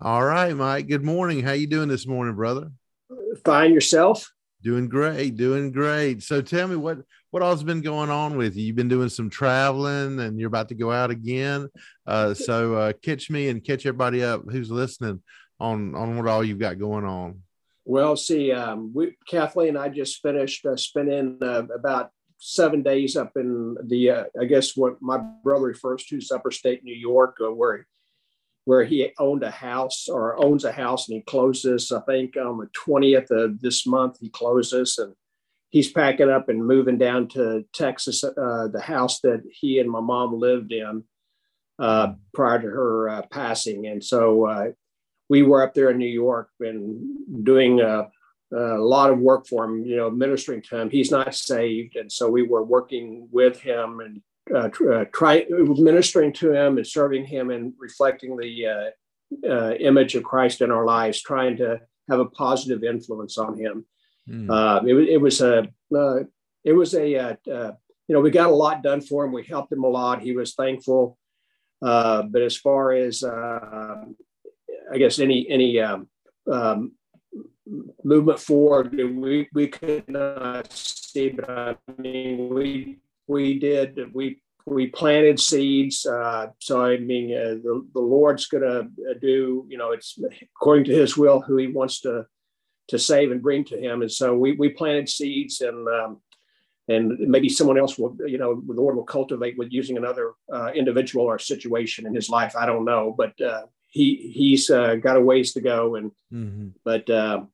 All right, Mike. Good morning. How you doing this morning, brother? Fine yourself. Doing great, doing great. So tell me what what all's been going on with you? You've been doing some traveling, and you're about to go out again. Uh, so uh, catch me and catch everybody up who's listening on on what all you've got going on. Well, see, um, we, Kathleen and I just finished uh, spending uh, about seven days up in the, uh, I guess what my brother refers to as upper state New York, uh, where where he owned a house or owns a house and he closes, I think on the 20th of this month, he closes and he's packing up and moving down to Texas, uh, the house that he and my mom lived in uh, prior to her uh, passing. And so uh, we were up there in New York and doing uh, a lot of work for him, you know, ministering to him. He's not saved. And so we were working with him and uh, uh, try ministering to him and serving him and reflecting the uh, uh, image of Christ in our lives, trying to have a positive influence on him. Mm. It, it, was a it was a uh, you know we got a lot done for him. We helped him a lot. He was thankful. Uh, but as far as uh, I guess any any um, um, movement forward, we we could not see, but I mean we we did we we planted seeds. Uh, so I mean, uh, the, the Lord's going to do, you know, it's according to His will, who He wants to to save and bring to Him. And so we we planted seeds, and um, and maybe someone else will, you know, the Lord will cultivate with using another uh, individual or situation in His life. I don't know, but uh, he he's uh, got a ways to go, and mm-hmm. but uh,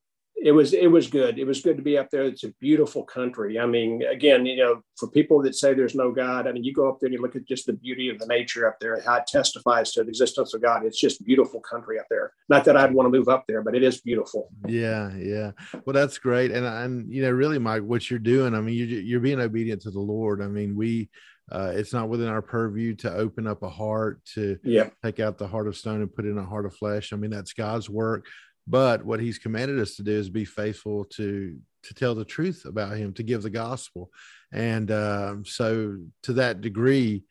it was it was good. It was good to be up there. It's a beautiful country. I mean, again, you know, for people that say there's no God, I mean, you go up there and you look at just the beauty of the nature up there, how it testifies to the existence of God. It's just beautiful country up there. Not that I'd want to move up there, but it is beautiful. Yeah, yeah. Well, that's great. And and you know, really, Mike, what you're doing, I mean, you you're being obedient to the Lord. I mean, we uh, it's not within our purview to open up a heart to yep. take out the heart of stone and put in a heart of flesh. I mean, that's God's work. But what he's commanded us to do is be faithful to to tell the truth about him, to give the gospel. And um, so to that degree,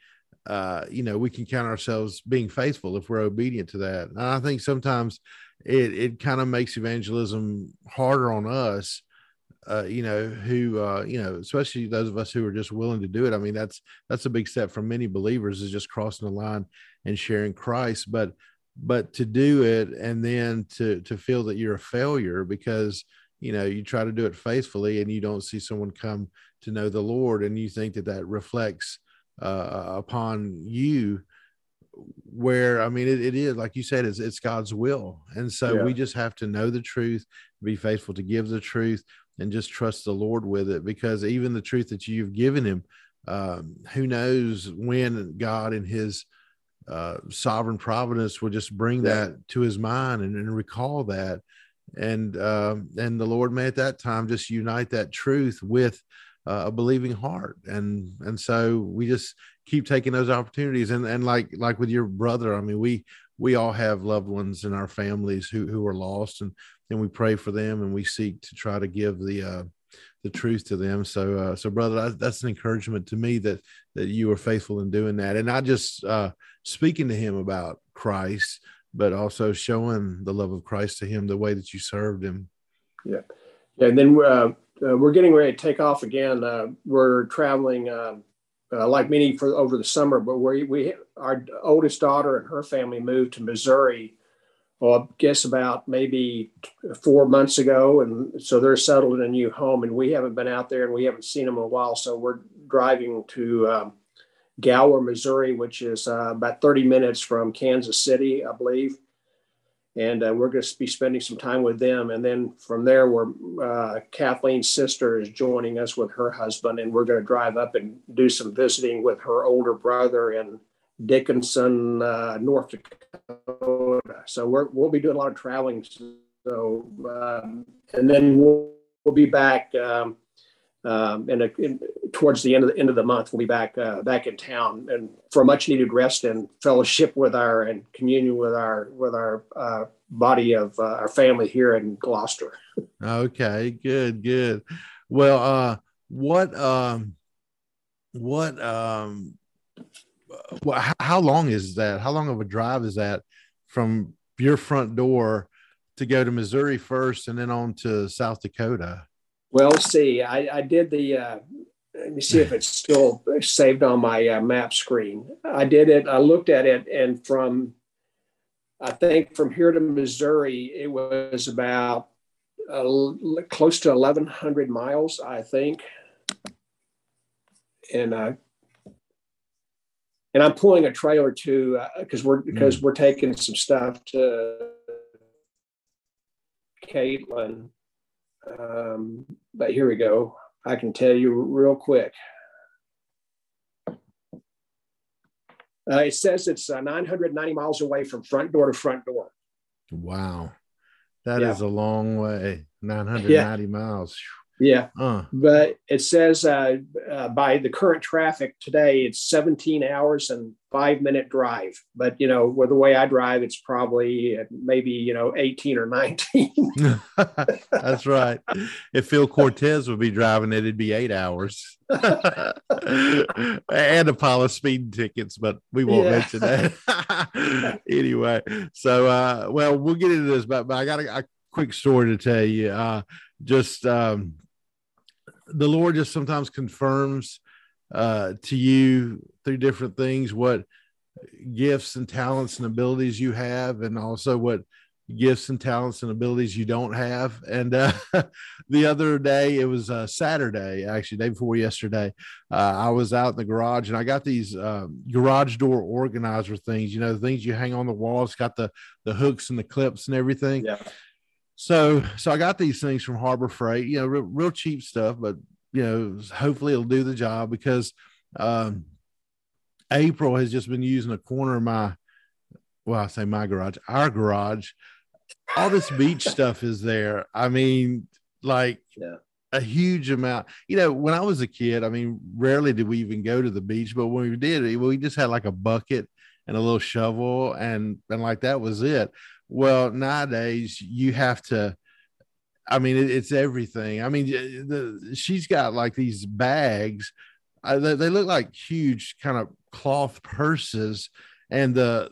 uh, you know, we can count ourselves being faithful if we're obedient to that. And I think sometimes it it kind of makes evangelism harder on us. Uh, you know, who uh, you know, especially those of us who are just willing to do it. I mean, that's that's a big step for many believers is just crossing the line and sharing Christ. But but to do it and then to to feel that you're a failure because you know you try to do it faithfully and you don't see someone come to know the lord and you think that that reflects uh, upon you where i mean it, it is like you said it's, it's god's will and so yeah. we just have to know the truth be faithful to give the truth and just trust the lord with it because even the truth that you've given him um, who knows when god in his uh, sovereign providence will just bring that to his mind and, and recall that. And uh, and the lord may at that time just unite that truth with uh, a believing heart. And and so we just keep taking those opportunities. And and like like with your brother i mean we we all have loved ones in our families who who are lost and and we pray for them and we seek to try to give the uh the truth to them. So uh so brother that's an encouragement to me that that you are faithful in doing that. And i just uh speaking to him about christ but also showing the love of christ to him the way that you served him yeah yeah and then uh, uh we're getting ready to take off again uh we're traveling um, uh, like many for over the summer but we we our oldest daughter and her family moved to missouri well, I guess about maybe four months ago. And so they're settled in a new home, and we haven't been out there and we haven't seen them in a while. So we're driving to um, Gower, Missouri, which is uh, about 30 minutes from Kansas City, I believe. And uh, we're going to be spending some time with them. And then from there, we're, uh, Kathleen's sister is joining us with her husband, and we're going to drive up and do some visiting with her older brother in Dickinson, uh, North Dakota. So we're, we'll be doing a lot of traveling. So, um, and then we'll, we'll be back um, um, in, a, in, towards the end of the end of the month. We'll be back uh, back in town and for much needed rest and fellowship with our and communion with our with our uh, body of uh, our family here in Gloucester. Okay, good, good. Well, uh, what um, what um how long is that? How long of a drive is that from your front door to go to Missouri first and then on to South Dakota? Well, see, I, I did the, uh, let me see if it's still saved on my uh, map screen. I did it, I looked at it, and from, I think from here to Missouri, it was about uh, close to 1,100 miles, I think. And I and I'm pulling a trailer too because uh, we're because mm. we're taking some stuff to Caitlin. Um, but here we go. I can tell you real quick. Uh, it says it's uh, 990 miles away from front door to front door. Wow. that yeah. is a long way. 990 yeah. miles. Yeah. Uh. But it says uh, uh, by the current traffic today, it's 17 hours and five minute drive. But, you know, with the way I drive, it's probably maybe, you know, 18 or 19. That's right. If Phil Cortez would be driving it, it'd be eight hours and a pile of speeding tickets, but we won't yeah. mention that. anyway, so, uh, well, we'll get into this, but, but I got a, a quick story to tell you. Uh, just, um, the Lord just sometimes confirms uh, to you through different things what gifts and talents and abilities you have, and also what gifts and talents and abilities you don't have. And uh, the other day, it was uh, Saturday, actually, day before yesterday, uh, I was out in the garage and I got these um, garage door organizer things, you know, the things you hang on the walls, got the, the hooks and the clips and everything. Yeah. So, so I got these things from Harbor Freight, you know, real, real cheap stuff, but you know, hopefully it'll do the job because um, April has just been using a corner of my, well, I say my garage, our garage. All this beach stuff is there. I mean, like yeah. a huge amount. You know, when I was a kid, I mean, rarely did we even go to the beach, but when we did, we just had like a bucket and a little shovel, and and like that was it. Well, nowadays you have to. I mean, it, it's everything. I mean, the, she's got like these bags. Uh, they, they look like huge kind of cloth purses, and the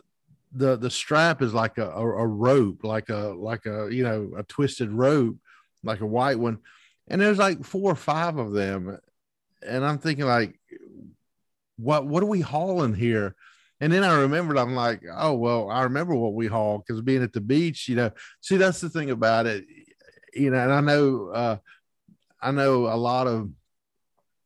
the the strap is like a, a, a, rope, like a like a you know a twisted rope, like a white one, and there's like four or five of them, and I'm thinking like, what what are we hauling here? And then I remembered, I'm like, oh, well, I remember what we hauled because being at the beach, you know, see, that's the thing about it, you know, and I know, uh, I know a lot of,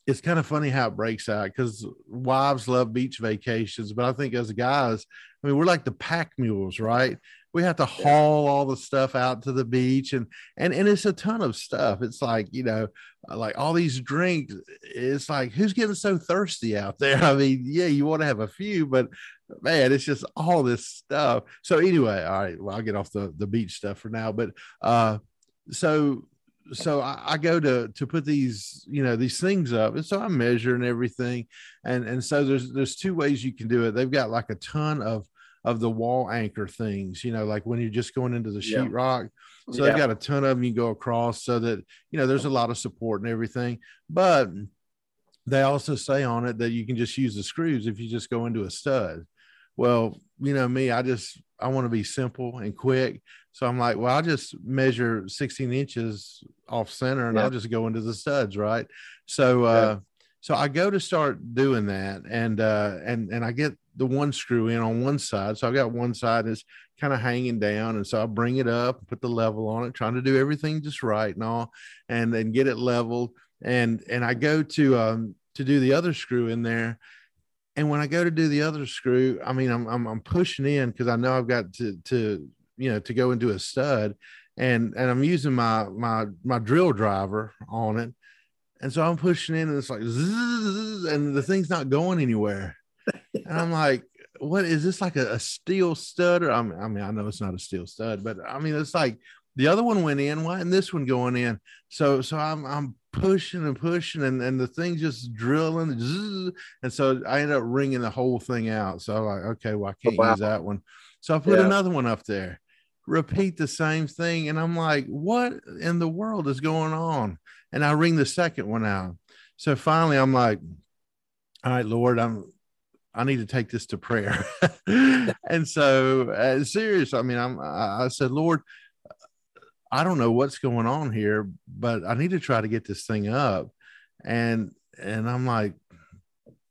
it's kind of funny how it breaks out because wives love beach vacations, but I think as guys, I mean, we're like the pack mules, right? we have to haul all the stuff out to the beach and and and it's a ton of stuff. It's like you know like all these drinks it's like who's getting so thirsty out there? I mean yeah you want to have a few but man it's just all this stuff. So anyway all right well i'll get off the the beach stuff for now but uh so so I, I, go to to put these you know these things up and so i'm measuring everything and and so there's there's two ways you can do it they've got like a ton of of the wall anchor things, you know, like when you're just going into the sheetrock. Yeah. So yeah. they've got a ton of them you go across so that, you know, there's a lot of support and everything. But they also say on it that you can just use the screws if you just go into a stud. Well, you know, me, I just, I want to be simple and quick. So I'm like, well, I'll just measure 16 inches off center and yeah. I'll just go into the studs. Right. So, uh, so I go to start doing that and, uh, and, and I get the one screw in on one side. So I've got one side is kind of hanging down. And so I bring it up, put the level on it, trying to do everything just right and all, and then get it leveled. And and I go to um to do the other screw in there. And when I go to do the other screw, I mean I'm I'm, I'm pushing in because I know I've got to to you know to go into a stud and and I'm using my my my drill driver on it. And so I'm pushing in and it's like and the thing's not going anywhere and I'm like, what is this like a, a steel stud? Or I mean, I mean, I know it's not a steel stud, but I mean, it's like the other one went in. Why isn't this one going in? So, so I'm, I'm pushing and pushing, and, and the thing just drilling, and so I end up wringing the whole thing out. So I'm like, okay, well, I can't oh, wow. use that one. So I put yeah. another one up there, repeat the same thing, and I'm like, what in the world is going on? And I ring the second one out. So finally, I'm like, all right, Lord, I'm I need to take this to prayer. and so, uh, serious, I mean, I'm, I said, Lord, I don't know what's going on here, but I need to try to get this thing up. And, and I'm like,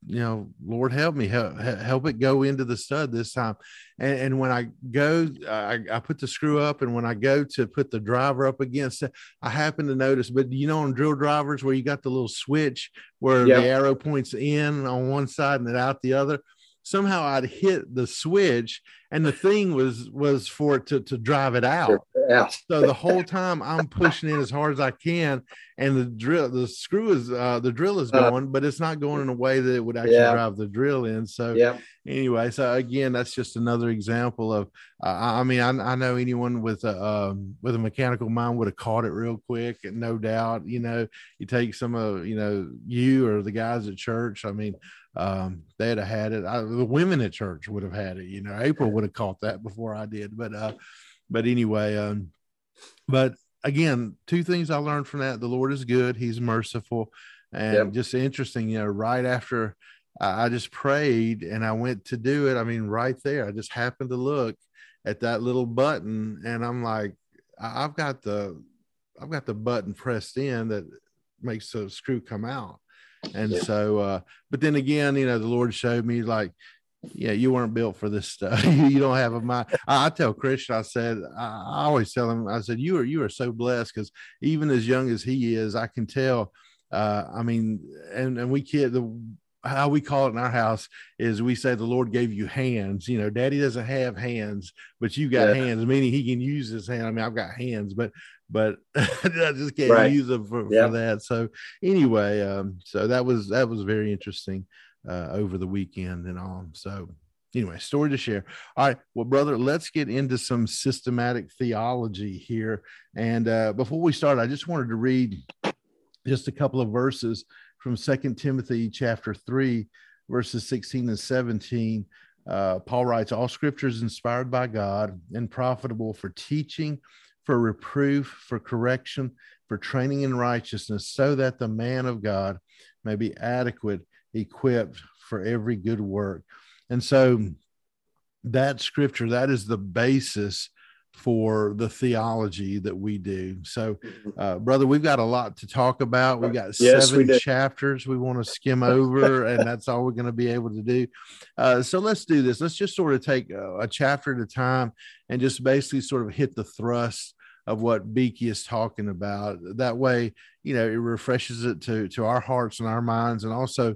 you know, Lord help me, help, help it go into the stud this time. And, and when I go, I, I, put the screw up, and when I go to put the driver up against it, I happen to notice. But you know, on drill drivers where you got the little switch where yep. the arrow points in on one side and then out the other, somehow I'd hit the switch and the thing was was for it to, to drive it out. Yeah. so the whole time I'm pushing in as hard as I can, and the drill, the screw is, uh, the drill is uh, going, uh, but it's not going in a way that it would actually yeah. drive the drill in. So yeah. anyway, so again, that's just another example of. Uh, I mean, I, I, know anyone with a um, with a mechanical mind would have caught it real quick, and no doubt, you know, you take some of you know you or the guys at church. I mean, um, they'd have had it. I, the women at church would have had it. You know, April would have caught that before I did. But uh, but anyway, um, but again, two things I learned from that: the Lord is good; He's merciful, and yep. just interesting. You know, right after I, I just prayed and I went to do it. I mean, right there, I just happened to look at that little button, and I'm like, I've got the I've got the button pressed in that makes the screw come out and yeah. so, uh, but then again, you know, the Lord showed me like, yeah, you weren't built for this stuff. you don't have a mind. I, I tell Christian, I said, I, I, always tell him, I said, you are, you are so blessed because even as young as he is, I can tell. Uh, I mean, and, and we kid the, how we call it in our house is we say the Lord gave you hands. You know, daddy doesn't have hands, but you got yeah. hands, meaning he can use his hand. I mean, I've got hands, but but I just can't right. use them for, for, that. So anyway, um, so that was that was very interesting uh, over the weekend and all. So anyway, story to share. All right, well, brother, let's get into some systematic theology here. And uh, before we start, I just wanted to read just a couple of verses from Second Timothy chapter three, verses sixteen and seventeen. Uh, Paul writes, All scripture is inspired by God and profitable for teaching, for reproof, for correction, for training in righteousness, so that the man of God may be adequate, equipped for every good work. And so that scripture, that is the basis for the theology that we do. So, mm-hmm. uh, brother, we've got a lot to talk about. We've got yes, seven we chapters we want to skim over, and that's all we're going to be able to do. Uh, so, let's do this. Let's just sort of take a, a, chapter at a time and just basically sort of hit the thrust of what Beeke is talking about. That way, you know, it refreshes it to to our hearts and our minds, and also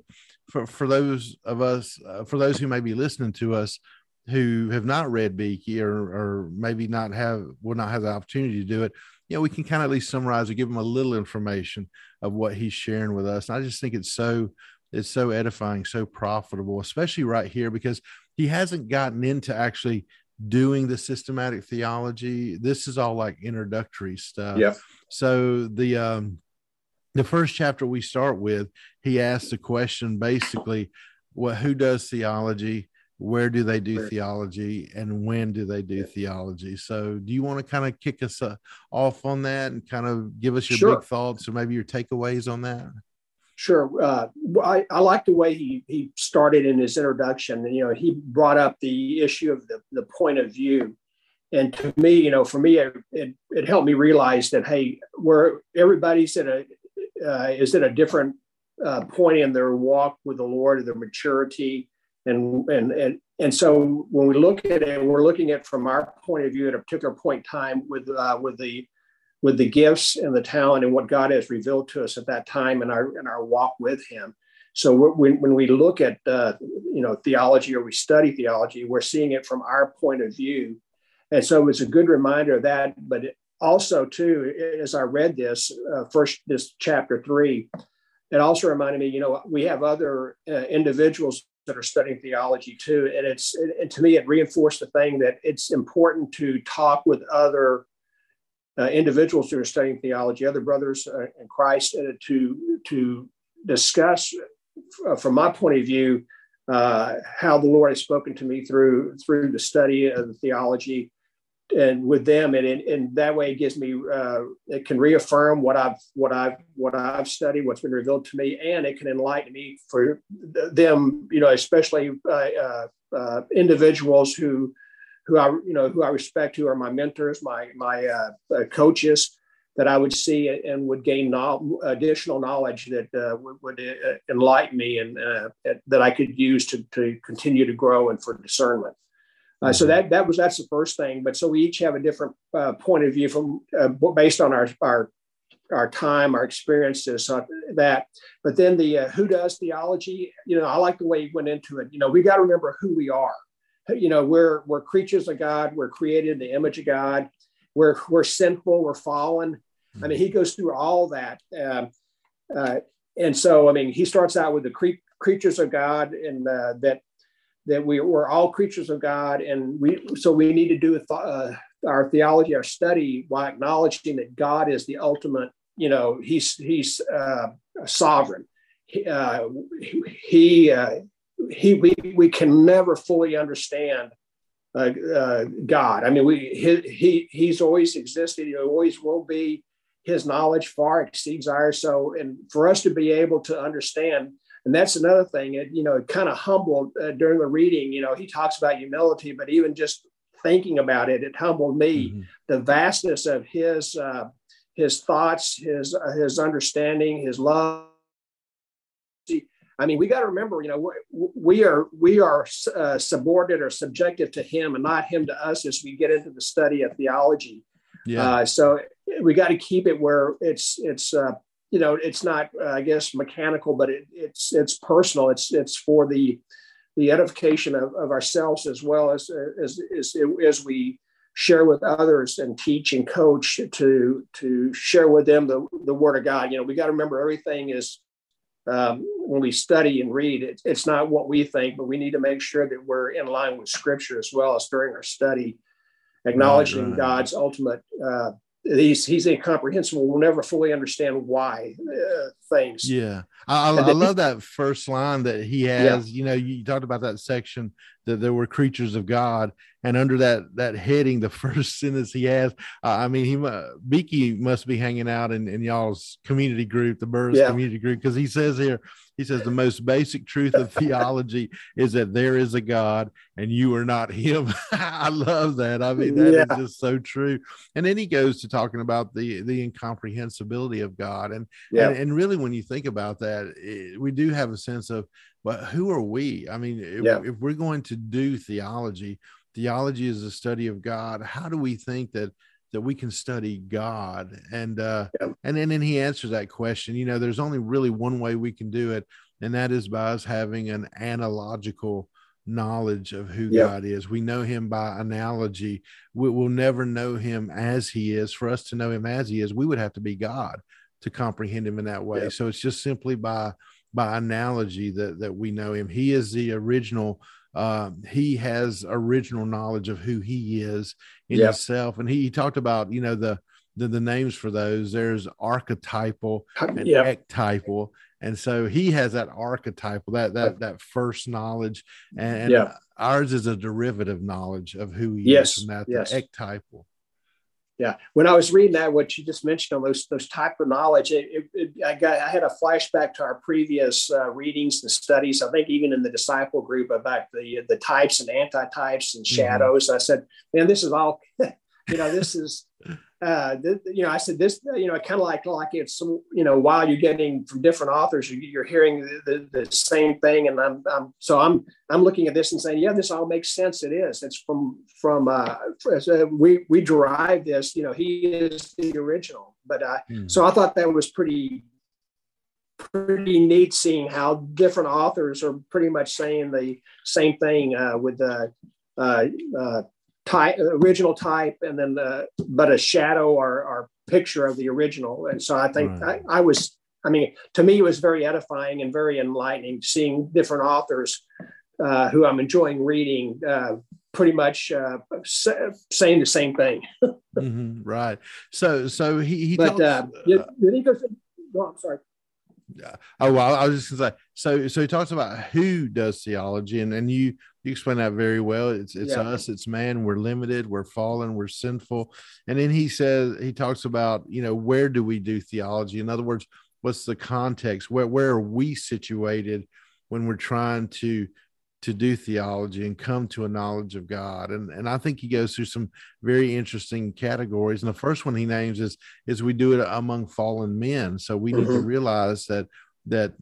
for for those of us, uh, for those who may be listening to us who have not read Beeke or, or maybe not have will not have the opportunity to do it, you know, we can kind of at least summarize or give them a little information of what he's sharing with us. And I just think it's so it's so edifying, so profitable, especially right here because he hasn't gotten into actually doing the systematic theology. This is all like introductory stuff. Yeah. So the um the first chapter we start with, he asks the question basically, well, who does theology? Where do they do theology and when do they do theology? So do you want to kind of kick us uh, off on that and kind of give us your sure. big thoughts or maybe your takeaways on that? Sure uh, I, I like the way he, he started in his introduction you know he brought up the issue of the, the point of view. And to me you know for me it, it, it helped me realize that hey where everybody's at a uh, is at a different uh, point in their walk with the lord or their maturity and, and, and, and so when we look at it, we're looking at from our point of view at a particular point in time with, uh, with, the, with the gifts and the talent and what God has revealed to us at that time in our, in our walk with Him. So when, when we look at uh, you know theology or we study theology, we're seeing it from our point of view, and so it's a good reminder of that. But also too, as I read this uh, first, this chapter three, it also reminded me, you know, we have other uh, individuals that are studying theology too. And it's and to me, it reinforced the thing that it's important to talk with other uh, individuals who are studying theology, other brothers uh, in Christ, uh, to to discuss, uh, from my point of view, uh, how the Lord has spoken to me through through the study of the theology, and with them and and that way it gives me uh, it can reaffirm what i've what i've what i've studied what's been revealed to me and it can enlighten me for them you know especially uh, uh, uh individuals who who i you know who i respect who are my mentors my my uh, uh, coaches that i would see and would gain no, additional knowledge that would, would enlighten me and that i could use to, to continue to grow and for discernment uh, so that that was that's the first thing. But so we each have a different uh, point of view from uh, based on our our our time, our experiences, uh, that. But then the uh, who does theology. You know, I like the way he went into it. You know, we got to remember who we are. You know, we're we're creatures of God. We're created in the image of God. We're we're sinful. We're fallen. I mean, he goes through all that. Um, uh, and so, I mean, he starts out with the cre- creatures of God, and that that we, we're all creatures of God, and we so we need to do uh, our theology, our study, while acknowledging that God is the ultimate. You know, He's He's uh, sovereign. He uh, he, uh, he we we can never fully understand uh, uh, God. I mean, we he, he he's always existed. He always will be. His knowledge far exceeds ours. So, and for us to be able to understand and that's another thing it you know kind of humbled uh, during the reading you know he talks about humility but even just thinking about it it humbled me mm-hmm. the vastness of his uh, his thoughts his uh, his understanding his love I mean, we got to remember, you know, we are we are uh, subordinate or subjective to him, and not him to us as we get into the study of theology. Yeah. Uh, so we got to keep it where it's it's uh, you know it's not uh, i guess mechanical but it, it's it's personal it's it's for the the edification of, of ourselves as well as, as as as we share with others and teach and coach to to share with them the, the word of god you know we got to remember everything is um, when we study and read it, it's not what we think but we need to make sure that we're in line with scripture as well as during our study acknowledging right, right. god's ultimate uh, he's he's incomprehensible. We'll never fully understand why uh, things. Yeah, I, I, I love that first line that he has. Yeah. You know, you talked about that section that there were creatures of God, and under that that heading, the first sentence he has. Uh, I mean, he Beeke must be hanging out in, in y'all's community group, the Burris yeah. community group, because he says here he says the most basic truth of theology is that there is a God and you are not him. I love that. I mean, that yeah. is just so true. And then he goes to talking about the the incomprehensibility of God. And yeah. and, and really when you think about that, it, we do have a sense of but who are we? I mean, if, yeah. if we're going to do theology, theology is a study of God. How do we think that that we can study God. And uh, yeah. and, and then he answers that question. You know, there's only really one way we can do it, and that is by us having an analogical knowledge of who yeah. God is. We know him by analogy. We will never know him as he is. For us to know him as he is, we would have to be God to comprehend him in that way. Yeah. So it's just simply by by analogy that that we know him. He is the original uh, he has original knowledge of who he is in yep. himself. And he, he, talked about, you know, the, the, the names for those. There's archetypal and yep. ectypal. And so he has that archetypal, that that that first knowledge, and, and ours is a derivative knowledge of who he yes. is, and that yes. the ectypal. Yeah, when I was reading that, what you just mentioned on those those type of knowledge, it, it, it, I got I had a flashback to our previous uh, readings and studies. I think even in the disciple group about the the types and antitypes and mm-hmm. shadows. Mm-hmm. I said, man, this is all, you know, this is uh, th- you know, I said this, you know, kind of like like it's you know, while you're getting from different authors, you're hearing the, the, the, same thing, and I'm, I'm so I'm I'm looking at this and saying, yeah, this all makes sense. It is. It's from from uh, we we derive this. You know, he is the original, but uh, mm. so I thought that was pretty pretty neat seeing how different authors are pretty much saying the same thing uh, with the uh, uh, type, original type, and then the, but a shadow or, or picture of the original. And so I think right. I, I, was, I mean, to me, it was very edifying and very enlightening seeing different authors uh, who I'm enjoying reading. Uh, pretty much uh, saying the same thing. mm-hmm, right. So, so he, he but talks, uh, then he goes. No, I'm sorry. Yeah. Oh well, I was just gonna say. So, so he talks about who does theology, and and you you explain that very well. It's it's yeah. us, it's man. We're limited, we're fallen, we're sinful. And then he says he talks about, you know, where do we do theology? In other words, what's the context? Where where are we situated when we're trying to to do theology and come to a knowledge of God? And and I think he goes through some very interesting categories. And the first one he names is is we do it among fallen men. So we mm-hmm. need to mm-hmm. realize that that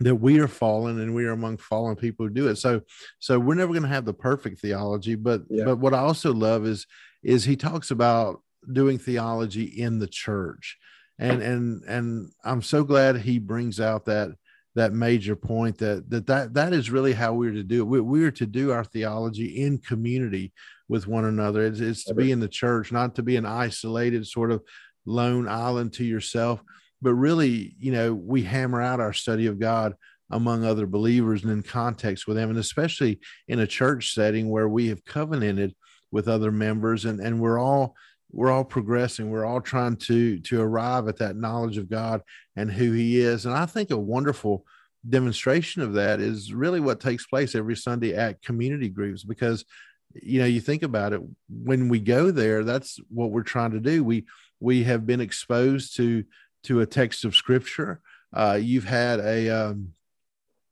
that we are fallen and we are among fallen people who do it. So so we're never going to have the perfect theology but yeah. but what i also love is is he talks about doing theology in the church. And and and i'm so glad he brings out that that major point that that that, that is really how we're to do it. We, we're to do our theology in community with one another. It's, it's to be in the church not to be an isolated sort of lone island to yourself but really, you know, we hammer out our study of God among other believers and in context with them, and especially in a church setting where we have covenanted with other members and, and we're all we're all progressing. We're all trying to to arrive at that knowledge of god and who he is. And i think a wonderful demonstration of that is really what takes place every sunday at community groups because you know you think about it when we go there that's what we're trying to do. We we have been exposed to to a text of scripture. Uh, you've had a um,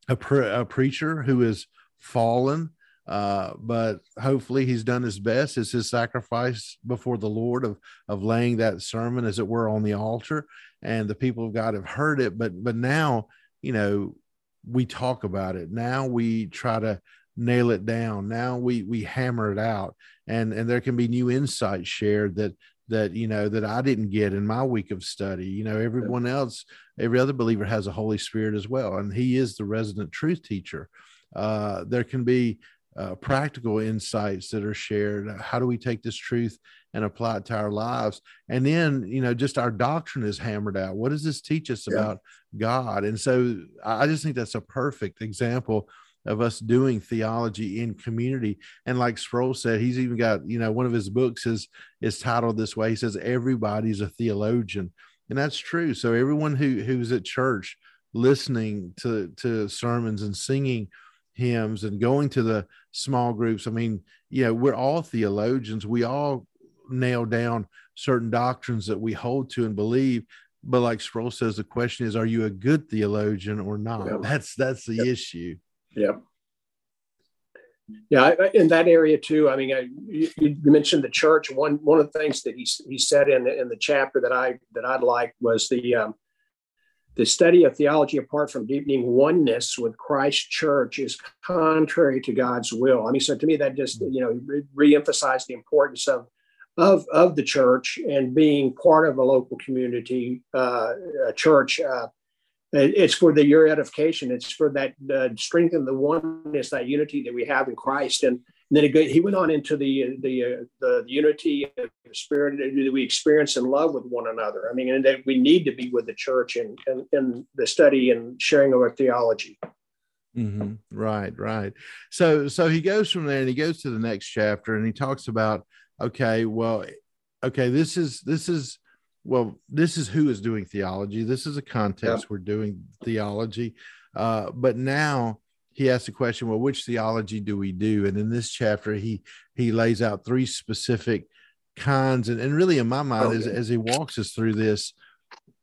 a, pre- a, preacher who is fallen, uh, but hopefully he's done his best. It's his sacrifice before the Lord of of laying that sermon, as it were, on the altar, and the people of God have heard it. But but now, you know, we talk about it. Now we try to nail it down. Now we we hammer it out, and and there can be new insights shared that that you know that I didn't get in my week of study. You know, everyone else, every other believer has a Holy Spirit as well, and He is the resident truth teacher. Uh, there can be uh, practical insights that are shared. How do we take this truth and apply it to our lives? And then, you know, just our doctrine is hammered out. What does this teach us yeah. about God? And so, I just think that's a perfect example of us doing theology in community. And like Sproul said, he's even got, you know, one of his books is is titled this way. He says, Everybody's a theologian. And that's true. So everyone who who's at church listening to to sermons and singing hymns and going to the small groups, I mean, you know, we're all theologians. We all nail down certain doctrines that we hold to and believe but like Sproul says, the question is, are you a good theologian or not? That's that's the yep. issue. Yeah. Yeah, in that area too. I mean, I, you, mentioned the church. One one of the things that he he said in in the chapter that I that I'd like was the um, the study of theology apart from deepening oneness with Christ's church is contrary to God's will. I mean, so to me that just you know re- emphasized the importance of of of the church and being part of a local community, uh, a church. Uh, it's for the your edification. It's for that uh, strength and the oneness, that unity that we have in Christ. And, and then it, he went on into the the uh, the unity of the spirit that we experience in love with one another. I mean, and that we need to be with the church and and, the study and sharing of our theology. Mm-hmm. Right, right. So so he goes from there and he goes to the next chapter and he talks about okay, well, okay, this is this is well, this is who is doing theology. This is a context Yeah. We're doing theology. Uh, but now he asks the question, well, which theology do we do? And in this chapter, he he lays out three specific kinds. And, and really, in my mind, okay. as, as he walks us through this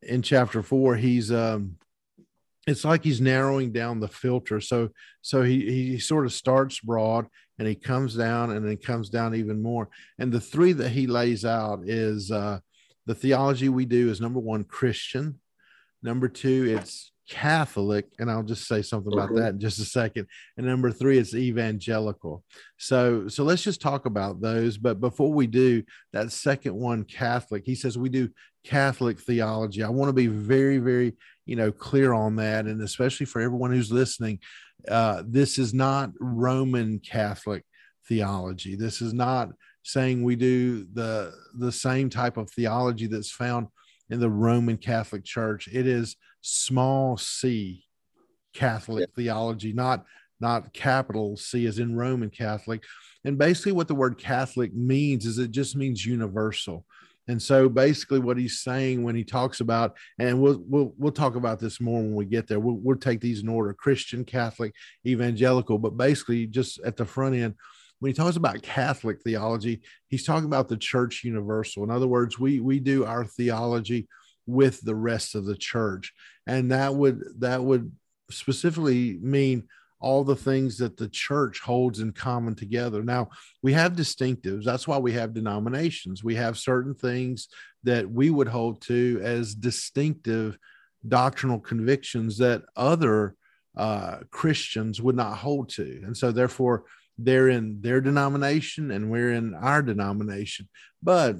in chapter four, he's um it's like he's narrowing down the filter. So so he he sort of starts broad and he comes down and then comes down even more. And the three that he lays out is uh the theology we do is number one christian. Number two it's catholic and i'll just say something about that in just a second. And number three it's evangelical. So so let's just talk about those. But before we do that second one catholic he says we do catholic theology. I want to be very very you know clear on that and especially for everyone who's listening uh, this is not roman catholic theology. This is not saying we do the the same type of theology that's found in the Roman Catholic Church. It is small c Catholic yeah. theology, not not capital C as in Roman Catholic. And basically what the word Catholic means is it just means universal. And so basically what he's saying when he talks about, and we'll, we'll, we'll talk about this more when we get there. We'll, we'll take these in order, Christian, Catholic, evangelical, but basically just at the front end, when he talks about Catholic theology, he's talking about the church universal. In other words, we, we do our theology with the rest of the church. And that would, that would specifically mean all the things that the church holds in common together. Now, we have distinctives. That's why we have denominations. We have certain things that we would hold to as distinctive doctrinal convictions that other uh, Christians would not hold to. And so, therefore, they're in their denomination and we're in our denomination. But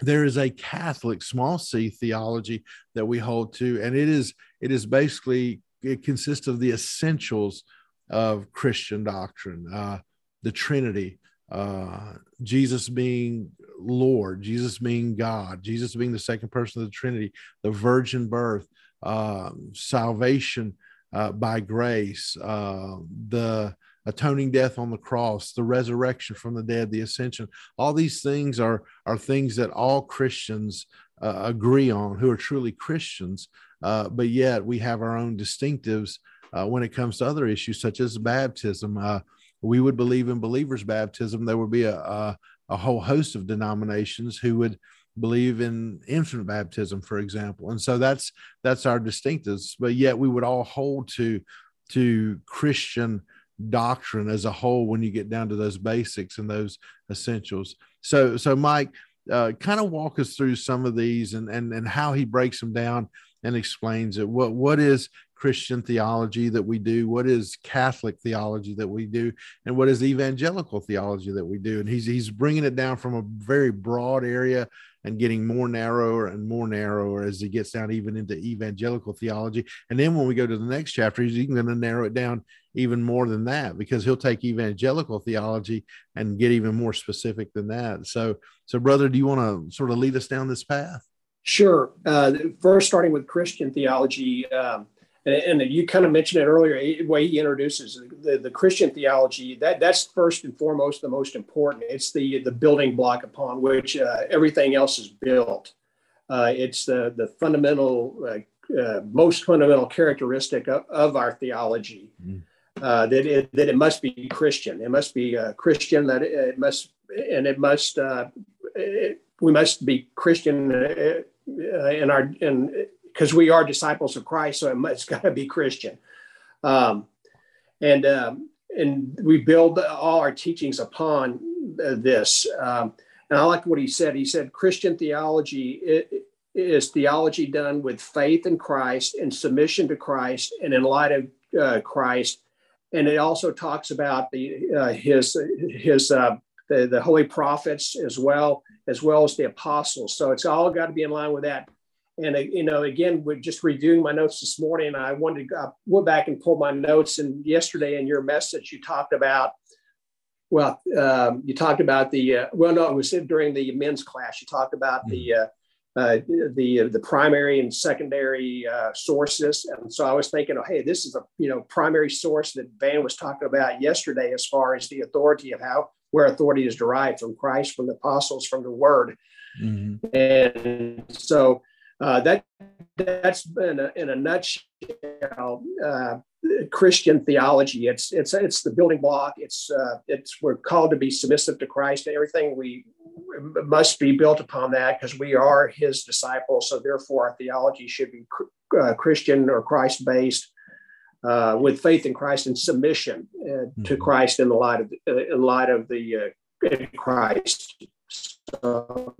there is a Catholic small c theology that we hold to, and it is it is basically it consists of the essentials of Christian doctrine, uh, the Trinity, uh, Jesus being Lord, Jesus being God, Jesus being the second person of the Trinity, the virgin birth, uh, salvation uh, by grace, uh, the atoning death on the cross, the resurrection from the dead, the ascension. All these things are are things that all Christians uh, agree on who are truly Christians. Uh, but yet we have our own distinctives uh, when it comes to other issues such as baptism. Uh, we would believe in believers' baptism. There would be a, a, a whole host of denominations who would believe in infant baptism, for example. And so that's that's our distinctives. But yet we would all hold to to Christian doctrine as a whole when you get down to those basics and those essentials. So so Mike, uh, kind of walk us through some of these and and and how he breaks them down and explains it. What what is Christian theology that we do? What is Catholic theology that we do? And what is evangelical theology that we do? And he's he's bringing it down from a very broad area and getting more narrower and more narrower as he gets down even into evangelical theology. And then when we go to the next chapter, he's even going to narrow it down even more than that because he'll take evangelical theology and get even more specific than that. So, so brother, do you want to sort of lead us down this path? Sure. Uh, first, starting with Christian theology, um, and, and, you kind of mentioned it earlier, the way he introduces the, the Christian theology, that, that's first and foremost the most important. It's the, the building block upon which uh, everything else is built. Uh, it's the, the fundamental, uh, uh most fundamental characteristic of, of our theology. Mm. that it that it must be Christian. It must be uh, Christian. That it, it, must and it must it, we must be Christian uh, in our in because we are disciples of Christ, so it has got to be Christian. Um, and um, and we build all our teachings upon uh, this. Um, and I like what he said. He said Christian theology is theology done with faith in Christ and submission to Christ and in light of uh, Christ. And it also talks about the uh, his his uh, the, the holy prophets as well as well as the apostles. So it's all got to be in line with that. And uh, you know, again, we're just reviewing my notes this morning. I wanted to uh, went back and pull my notes. And yesterday, in your message, you talked about well, um, you talked about the uh, well, no, it was during the men's class. You talked about mm-hmm. the uh, uh, the the primary and secondary uh, sources, and so I was thinking, oh, hey, this is a you know primary source that Van was talking about yesterday, as far as the authority of how where authority is derived from Christ, from the apostles, from the Word, mm-hmm. and so uh, that that's in a, in a nutshell uh, Christian theology. It's it's it's the building block. It's uh, it's we're called to be submissive to Christ. And everything we must be built upon that because we are His disciples. So therefore, our theology should be uh, Christian or Christ based. Uh, with faith in Christ and submission uh, mm-hmm. to Christ in the light of in light of the Christ so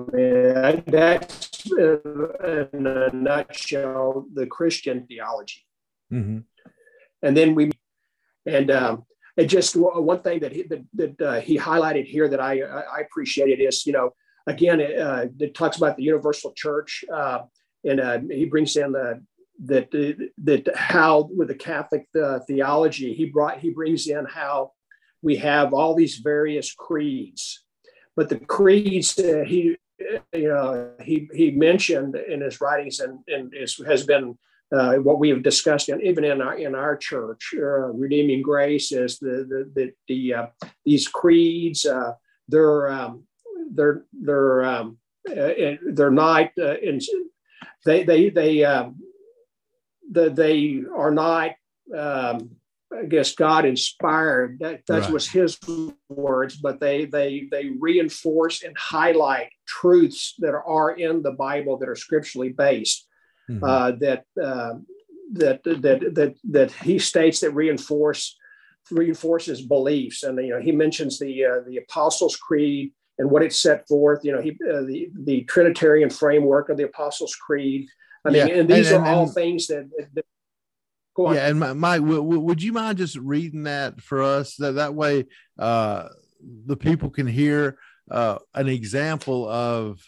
that's in a nutshell the Christian theology. Mm-hmm. And then we, and um, it just one thing that he, that, that uh, he highlighted here that I I appreciated is you know again it, uh, it talks about the universal church uh, and uh, he brings in the that that how with the Catholic uh, theology he brought he brings in how we have all these various creeds but the creeds uh, he you know he he mentioned in his writings and, and is, has been uh, what we have discussed and even in our in our church uh, redeeming grace is the the the, the uh, these creeds uh, they're um, they're they're um, they're not in, they they they um, the, they are not um, I guess God inspired. That that right. was His words, but they they they reinforce and highlight truths that are in the Bible that are scripturally based. Mm-hmm. Uh, that, uh, that that that that He states that reinforce reinforces beliefs, and you know He mentions the uh, the Apostles' Creed and what it set forth. You know, He uh, the the Trinitarian framework of the Apostles' Creed. I mean, yeah. and these and, are all and, things that, that yeah, and Mike, w- w- would you mind just reading that for us? That that way, uh, the people can hear uh, an example of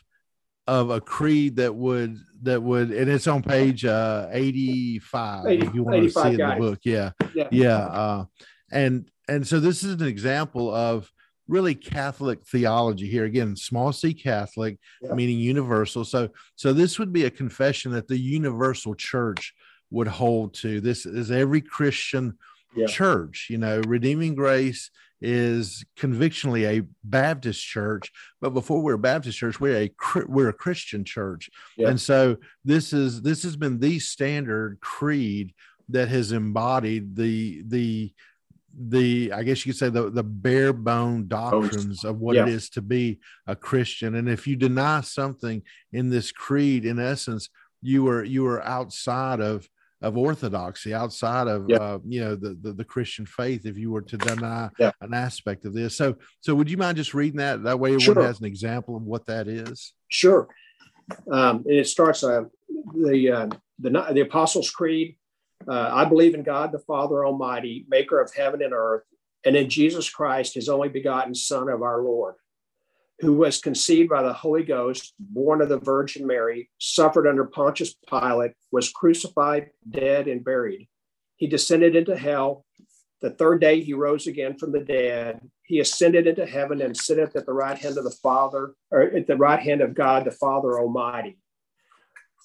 of a creed that would that would, and it's on page uh, eighty five. If you want to see it in the book, yeah, yeah, yeah. Uh, and and so this is an example of really Catholic theology here. Again, small c Catholic, yeah. meaning universal. So so this would be a confession that the universal church would hold to. This is every Christian yeah. church. You know, Redeeming Grace is convictionally a Baptist church, but before we're a Baptist church, we're a we're a Christian church, yeah. and so this is this has been the standard creed that has embodied the the the I guess you could say the the bare bone doctrines of what yeah. it is to be a Christian. And if you deny something in this creed, in essence, you are you are outside of of orthodoxy outside of yeah. uh, you know the, the, the Christian faith if you were to deny yeah. an aspect of this. So so would you mind just reading that that way everyone sure. has an example of what that is? Sure. Um, and it starts uh, the uh, the the Apostles' Creed. Uh, I believe in God the Father Almighty, Maker of heaven and earth, and in Jesus Christ, His only begotten Son of our Lord who was conceived by the Holy Ghost, born of the Virgin Mary, suffered under Pontius Pilate, was crucified, dead, and buried. He descended into hell. The third day he rose again from the dead. He ascended into heaven and sitteth at the right hand of the Father, or at the right hand of God the Father Almighty.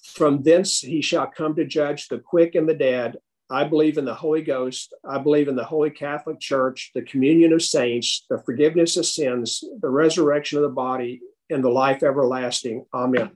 From thence he shall come to judge the quick and the dead. I believe in the Holy Ghost. I believe in the Holy Catholic Church, the communion of saints, the forgiveness of sins, the resurrection of the body, and the life everlasting. Amen.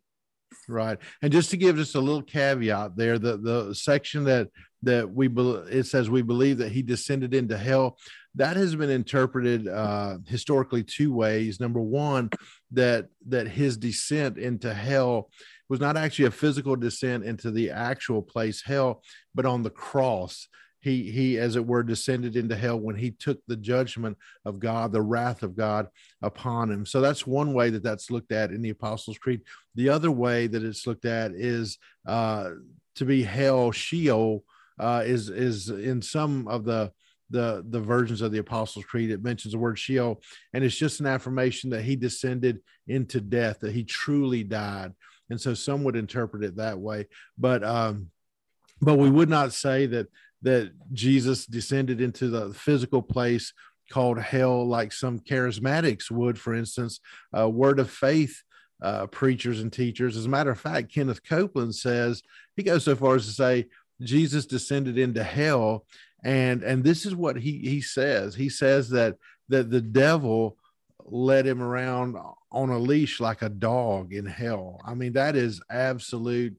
Right, and just to give just a little caveat there, the the section that that we it says we believe that he descended into hell that has been interpreted uh, historically two ways. Number one, that that his descent into hell was not actually a physical descent into the actual place hell, but on the cross. He he, as it were, descended into hell when he took the judgment of God, the wrath of God upon him. So that's one way that that's looked at in the Apostles' Creed. The other way that it's looked at is uh, to be hell, Sheol, uh, is is in some of the the the versions of the Apostles' Creed. It mentions the word Sheol, and it's just an affirmation that he descended into death, that he truly died and so some would interpret it that way. But um but we would not say that that jesus descended into the physical place called hell like some charismatics would for instance uh, word of faith uh, preachers and teachers. As a matter of fact kenneth copeland says he goes so far as to say jesus descended into hell. And and this is what he he says. He says that that the devil led him around on a leash like a dog in hell. I mean, that is absolute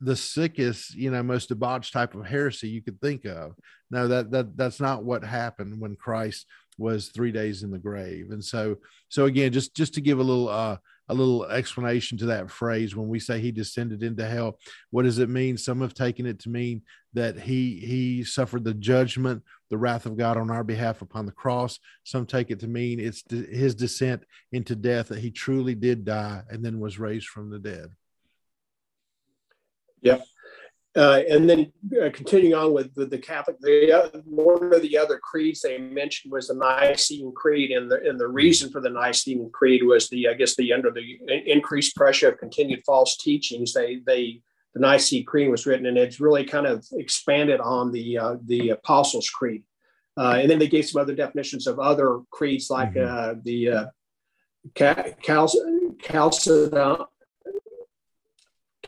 the sickest, you know, most debauched type of heresy you could think of. No, that that that's not what happened when Christ was three days in the grave. And so, so again, just just to give a little uh, a little explanation to that phrase when we say he descended into hell, what does it mean? Some have taken it to mean that he he suffered the judgment, the wrath of God on our behalf upon the cross. Some take it to mean it's his descent into death that he truly did die and then was raised from the dead. Yep. Uh, and then uh, continuing on with, with the Catholic, the, uh, one of the other creeds they mentioned was the Nicene Creed, and the and the reason for the Nicene Creed was the I guess the under the increased pressure of continued false teachings. They they the Nicene Creed was written, and it's really kind of expanded on the uh, the Apostles' Creed. Uh, and then they gave some other definitions of other creeds like mm-hmm. Uh, the Cal- Chalcedon,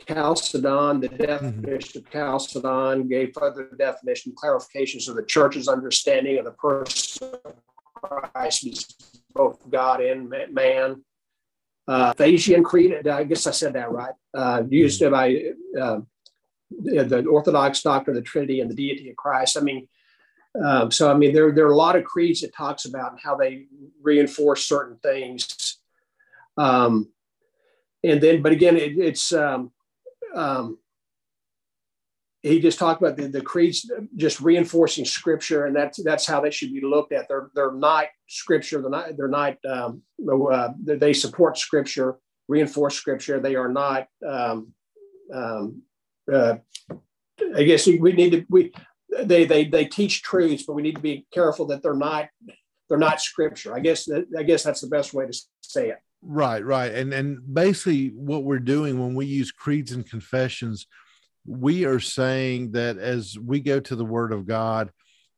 Chalcedon, the mm-hmm. definition mm-hmm. of Chalcedon gave further definition, clarifications of the church's understanding of the person of Christ, both God and man. Uh, uh, Thasian Creed. I guess I said that right. Uh, used by uh, the Orthodox doctrine of the Trinity and the deity of Christ. I mean, um, so I mean, there there are a lot of creeds that talks about how they reinforce certain things. Um, and then, but again, it, it's um, um, he just talked about the, the creeds just reinforcing scripture, and that's that's how they should be looked at. They're they're not scripture. They're not they're not um, uh, they support scripture, reinforce scripture. They are not. Um, um, uh, I guess we need to we they they they teach truths, but we need to be careful that they're not they're not scripture. I guess that, I guess that's the best way to say it. Right, right, and and basically what we're doing when we use creeds and confessions we are saying that as we go to the Word of God,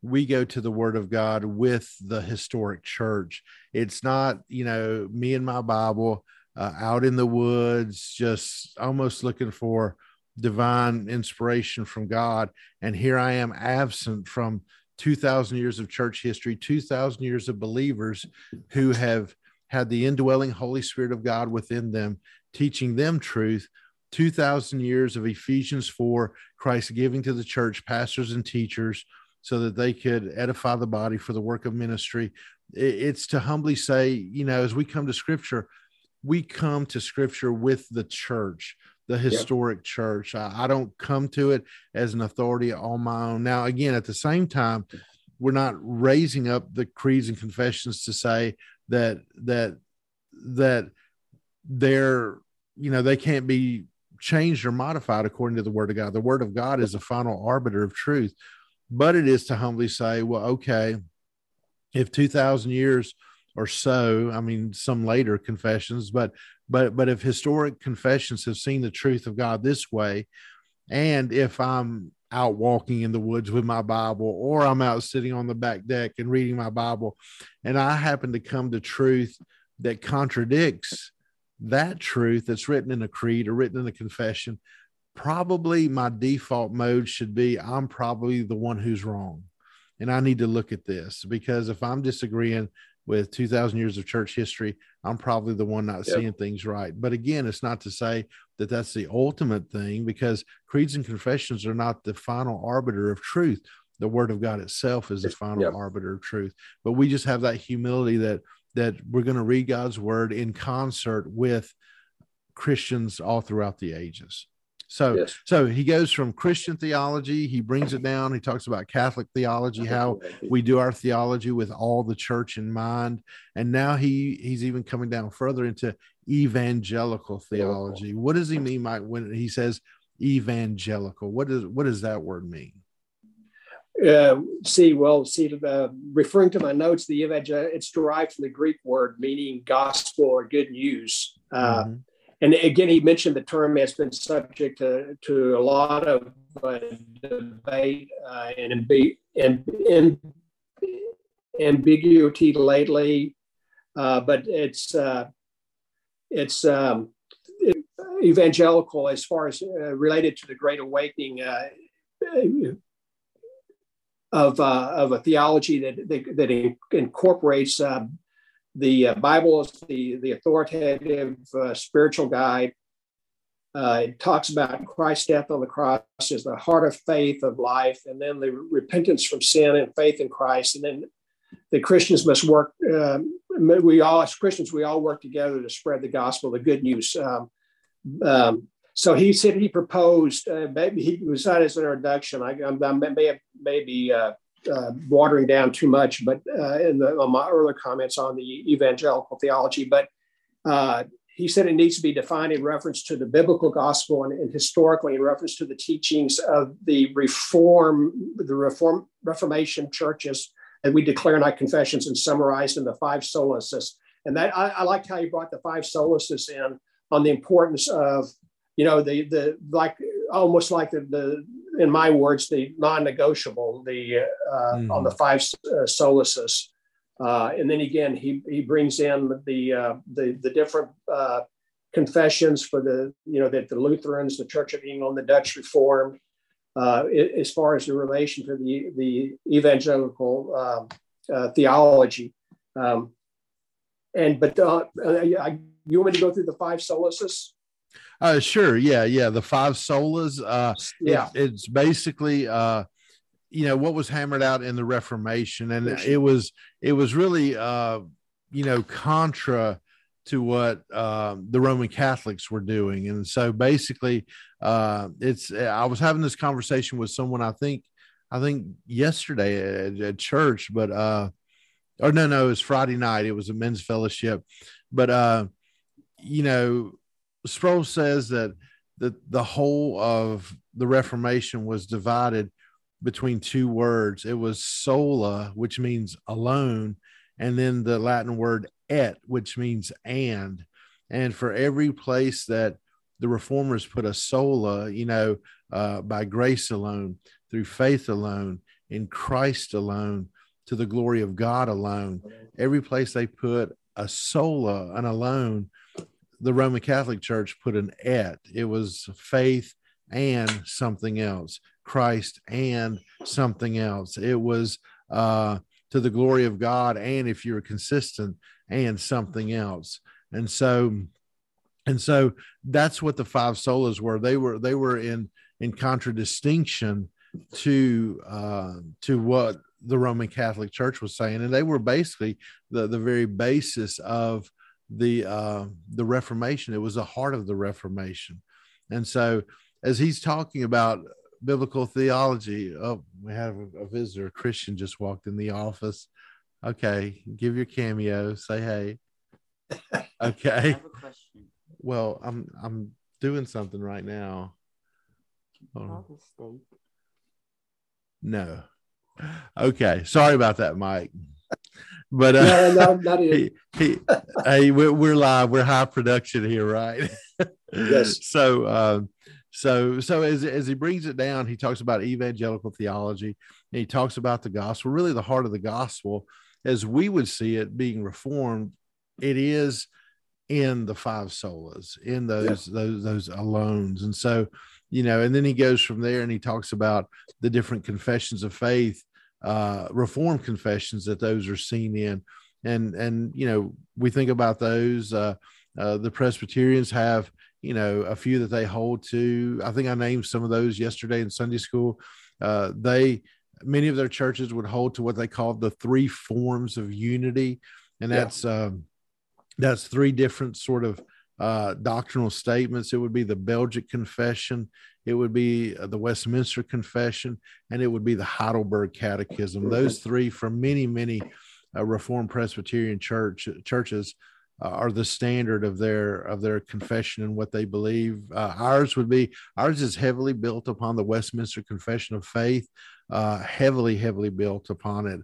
we go to the Word of God with the historic church. It's not, you know, me and my Bible uh, out in the woods, just almost looking for divine inspiration from God. And here I am absent from 2,000 years of church history, 2,000 years of believers who have had the indwelling Holy Spirit of God within them, teaching them truth 2,000 years of Ephesians 4, Christ giving to the church pastors and teachers so that they could edify the body for the work of ministry. It's to humbly say, you know, as we come to scripture, we come to scripture with the church, the historic yep. church. I, I, don't come to it as an authority on my own. Now, again, at the same time, we're not raising up the creeds and confessions to say that, that, that they're, you know, they can't be changed or modified according to the word of God. The word of God is the final arbiter of truth, but it is to humbly say, well, okay, if 2000 years or so, I mean, some later confessions, but, but, but if historic confessions have seen the truth of God this way, and if I'm out walking in the woods with my Bible, or I'm out sitting on the back deck and reading my Bible, and I happen to come to truth that contradicts that truth that's written in a creed or written in a confession, probably my default mode should be I'm probably the one who's wrong. And I need to look at this because if I'm disagreeing with 2000 years of church history, I'm probably the one not yep. seeing things right. But again, it's not to say that that's the ultimate thing because creeds and confessions are not the final arbiter of truth. The word of God itself is the final yep. arbiter of truth. But we just have that humility that that we're going to read God's word in concert with Christians all throughout the ages. So, yes. so he goes from Christian theology, he brings it down. He talks about Catholic theology, how we do our theology with all the church in mind, and now he he's even coming down further into evangelical theology. What does he mean by when he says evangelical? What does what does that word mean? Uh, see, well, see, uh, referring to my notes, the evangel it's derived from the Greek word meaning gospel or good news. Uh, mm-hmm. And again, he mentioned the term has been subject to, to a lot of uh, debate uh, and, and, and, ambiguity lately, but it's it's um, evangelical as far as related to the Great Awakening of, uh, of a theology that, that, that incorporates uh, the uh, Bible is the, the authoritative uh, spiritual guide. Uh, it talks about Christ's death on the cross as the heart of faith of life, and then the repentance from sin and faith in Christ. And then the Christians must work. Um, we all, as Christians, we all work together to spread the gospel, the good news. Um, um, so he said he proposed, uh, maybe he was not his introduction. I, I, I may have maybe uh, watering down too much, but uh, in the, my earlier comments on the evangelical theology, but uh, he said it needs to be defined in reference to the biblical gospel and, and, historically in reference to the teachings of the reform, the reform Reformation churches that we declare in our confessions and summarized in the five solaces. And that I, I liked how you brought the five solaces in on the importance of you know the the like almost like the, the in my words the non-negotiable the uh, mm. on the five uh, solaces uh, and then again he he brings in the uh, the the different uh, confessions for the you know that the Lutherans the Church of England the Dutch Reformed uh, as far as the relation to the the evangelical um, theology um, and but I you want me to go through the five solaces? Uh, sure. Yeah. Yeah. The five solas. Uh, yeah. It, it's basically, uh, you know, what was hammered out in the Reformation, and it was it was really, uh, you know, contra to what uh, the Roman Catholics were doing, and so basically, uh, it's. I was having this conversation with someone. I think, I think yesterday at, at church, but uh, or no, no, it was Friday night. It was a men's fellowship, but uh, you know, Sproul says that the the whole of the Reformation was divided between two words. It was sola, which means alone, and then the Latin word et, which means and. And for every place that the reformers put a sola, you know, uh, by grace alone, through faith alone, in Christ alone, to the glory of God alone. Every place they put a sola, an alone, the Roman Catholic Church put an et. It was faith and something else, Christ and something else. It was uh, to the glory of God, and if you're consistent, and something else. And so, and so that's what the five solas were. They were they were in in contradistinction to uh, to what the Roman Catholic Church was saying, and they were basically the the very basis of the uh, the Reformation. It was the heart of the Reformation, and so as he's talking about biblical theology, oh, we have a, a visitor, a Christian, just walked in the office. Okay, give your cameo. Say hey. Okay. Well, I'm I'm doing something right now. No. Okay, sorry about that, Mike. But uh, no, no, he, he, hey, we're, we're, live. We're high production here, right? yes. so, um, so, so as as he brings it down, he talks about evangelical theology. And he talks about the gospel. Really, the heart of the gospel, as we would see it, being reformed. It is in the five solas, in those yeah. those those alones, and so you know, and then he goes from there and he talks about the different confessions of faith, uh, reform confessions that those are seen in. And, and, you know, we think about those, uh, uh, the Presbyterians have, you know, a few that they hold to. I think I named some of those yesterday in Sunday school. Uh, they, many of their churches would hold to what they call the three forms of unity. And that's, yeah. um, that's three different sort of uh, doctrinal statements. It would be the Belgic Confession, it would be uh, the Westminster Confession, and it would be the Heidelberg Catechism. Those three, from many, many uh, Reformed Presbyterian church churches, uh, are the standard of their of their confession and what they believe. Uh, ours would be ours is heavily built upon the Westminster Confession of Faith, uh, heavily, heavily built upon it.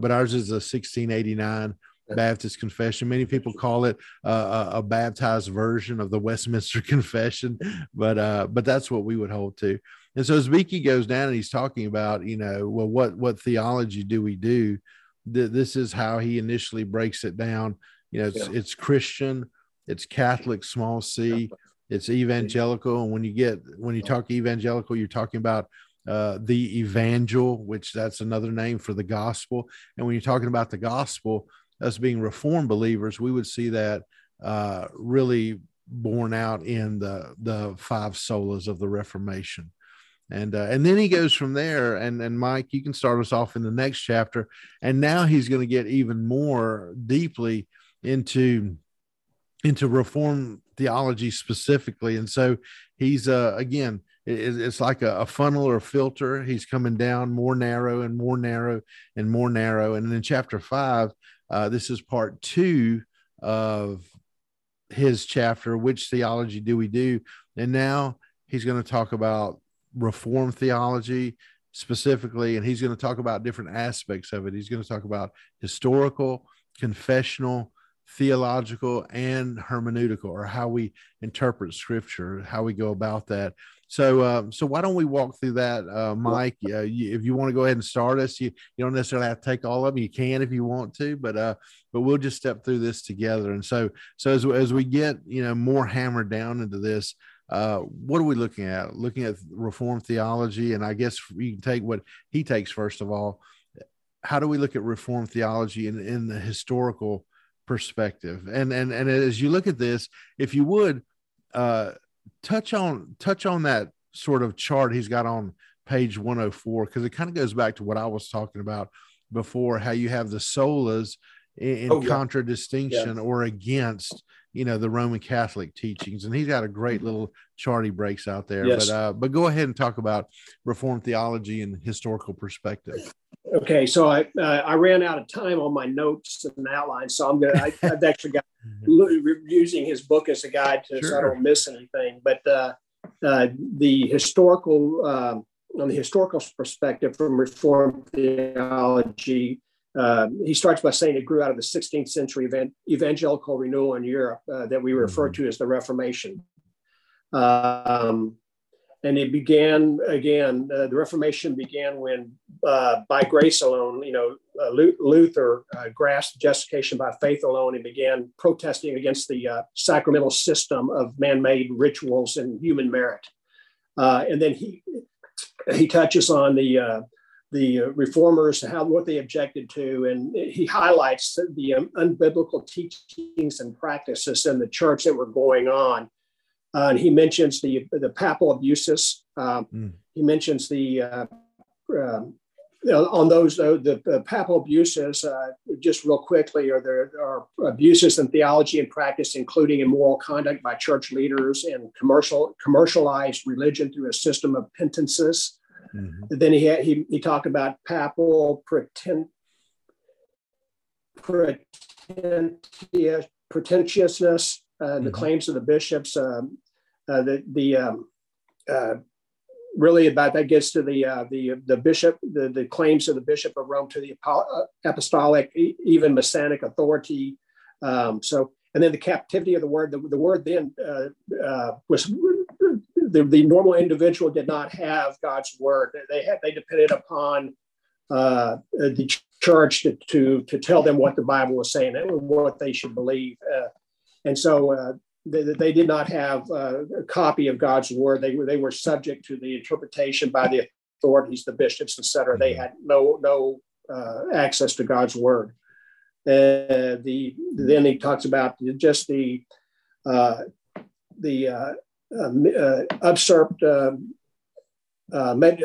but ours is a 1689 Baptist confession. Many people call it uh, a, a, baptized version of the Westminster Confession, but uh, but that's what we would hold to. And so as Beeke goes down and he's talking about, you know, well, what what theology do we do? This is how he initially breaks it down. You know, it's, yeah. it's Christian, it's Catholic, small c, it's evangelical, and when you get when you talk evangelical, you're talking about uh, the evangel, which that's another name for the gospel. And when you're talking about the gospel, us being reformed believers, we would see that uh, really borne out in the the five solas of the Reformation. And uh, and then he goes from there. And and Mike, you can start us off in the next chapter. And now he's going to get even more deeply into into reform theology specifically. And so he's uh, again, it's like a, funnel or a filter. He's coming down more narrow and more narrow and more narrow. And in chapter five, uh, this is part two of his chapter, Which Theology Do We Do? And now he's going to talk about Reform theology specifically, and he's going to talk about different aspects of it. He's going to talk about historical, confessional, theological, and hermeneutical, or how we interpret scripture, how we go about that. So, uh, so why don't we walk through that, uh, Mike? Uh, you, if you want to go ahead and start us, you, you don't necessarily have to take all of them. You can if you want to, but uh, but we'll just step through this together. And so, so as as we get you know more hammered down into this, uh, what are we looking at? Looking at reform theology, and I guess you can take what he takes first of all. How do we look at reform theology in in the historical perspective. And and and as you look at this, if you would uh, touch on touch on that sort of chart he's got on page 104 because it kind of goes back to what I was talking about before how you have the solas in, in oh, yeah. contradistinction yeah. or against you know the Roman Catholic teachings, and he's got a great little chart he breaks out there. Yes. But uh, but go ahead and talk about Reformed theology and historical perspective. Okay, so I uh, I ran out of time on my notes and outlines, so I'm gonna I, have actually got using his book as a guide to sure. so I don't miss anything. But uh, uh, the historical um, on the historical perspective from Reformed theology, uh, he starts by saying it grew out of the 16th century event, evangelical renewal in Europe uh, that we refer mm-hmm. to as the Reformation. Um, and it began again, uh, the Reformation began when, uh, by grace alone, you know, Luther uh, grasped justification by faith alone and began protesting against the sacramental system of man made rituals and human merit. and then he, he touches on the uh, the reformers how what they objected to, and he highlights the um, unbiblical teachings and practices in the church that were going on. Uh, and he mentions the the papal abuses. mm. He mentions the uh, um, on those the, the papal abuses uh, just real quickly are there are abuses in theology and practice including immoral conduct by church leaders and commercial commercialized religion through a system of penances mm-hmm. then he, had, he he talked about papal pretend, pretentiousness uh, mm-hmm. the claims of the bishops um, uh, the the um, uh, really about that gets to the uh, the the bishop the, the claims of the bishop of Rome to the uh, apostolic even messianic authority. Um, so and then the captivity of the word the, the word then uh, uh, was the, the normal individual did not have God's word. They had they depended upon uh, the church to, to to tell them what the Bible was saying and what they should believe. Uh, and so they, they did not have uh, a copy of God's word. They were they were subject to the interpretation by the authorities, the bishops, etc. They had no no uh, access to God's word. Uh, the then he talks about just the uh, the uh, uh, usurped med,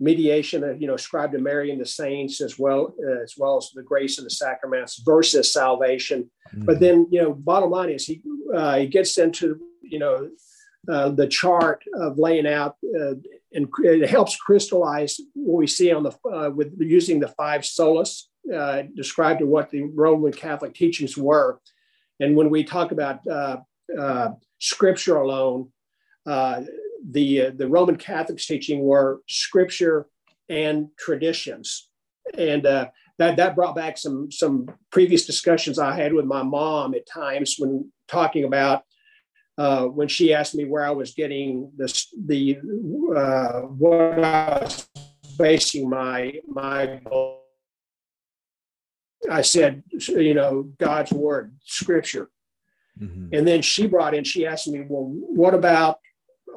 mediation, you know, ascribed to Mary and the saints, as well as well as the grace of the sacraments versus salvation. Mm-hmm. But then, you know, bottom line is he uh, he gets into you know uh, the chart of laying out, uh, and it helps crystallize what we see on the uh, with using the five solas uh, described to what the Roman Catholic teachings were. And when we talk about uh, Scripture alone the uh, the Roman Catholics teaching were scripture and traditions, and uh, that that brought back some some previous discussions I had with my mom at times when talking about uh, when she asked me where I was getting this the uh, what I was basing my my I said you know God's word scripture. Mm-hmm. And then she brought in, she asked me, well, what about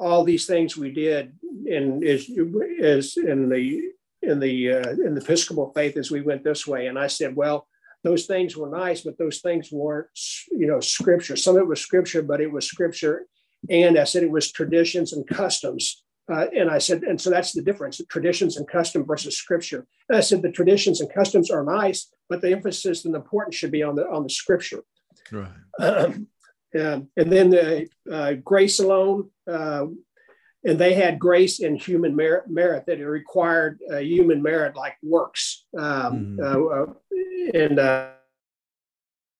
all these things we did in is is in the in the uh, in the Episcopal faith as we went this way. And I said, well, those things were nice, but those things weren't you know scripture. Some of it was scripture, but it was scripture, and I said it was traditions and customs. Uh, and I said, and so that's the difference: traditions and custom versus scripture. And I said the traditions and customs are nice, but the emphasis and the importance should be on the on the scripture. Right. Um, um, and then the uh, grace alone, uh, and they had grace and human merit, merit that it required uh, human merit like works. Um, mm. and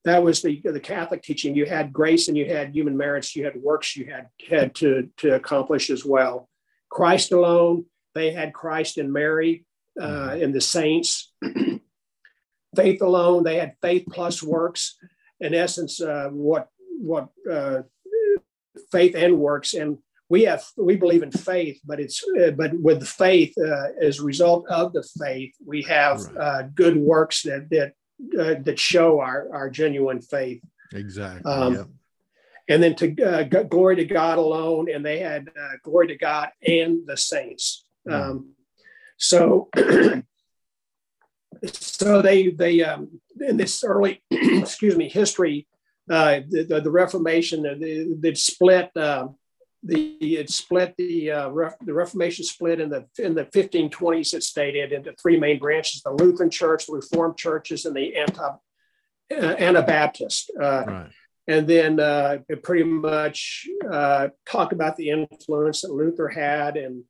that was the the Catholic teaching. You had grace and you had human merits. You had works you had had to to accomplish as well. Christ alone. They had Christ and Mary uh, mm. and the saints. faith alone. They had faith plus works. In essence, uh, what what uh, faith and works and we have we believe in faith but it's uh, but with the faith uh, as a result of the faith we have right. uh, good works that that uh, that show our our genuine faith exactly um, yep. and then to uh, glory to god alone and they had uh, glory to god and the saints mm. um, so so they they um, in this early excuse me history uh, the, the, the Reformation they, split uh, the it split the uh, Re- the Reformation split in the in the 1520s it stated into three main branches the Lutheran Church the Reformed churches and the anti uh, Anabaptist uh, right. and then uh, it pretty much talked about the influence that Luther had and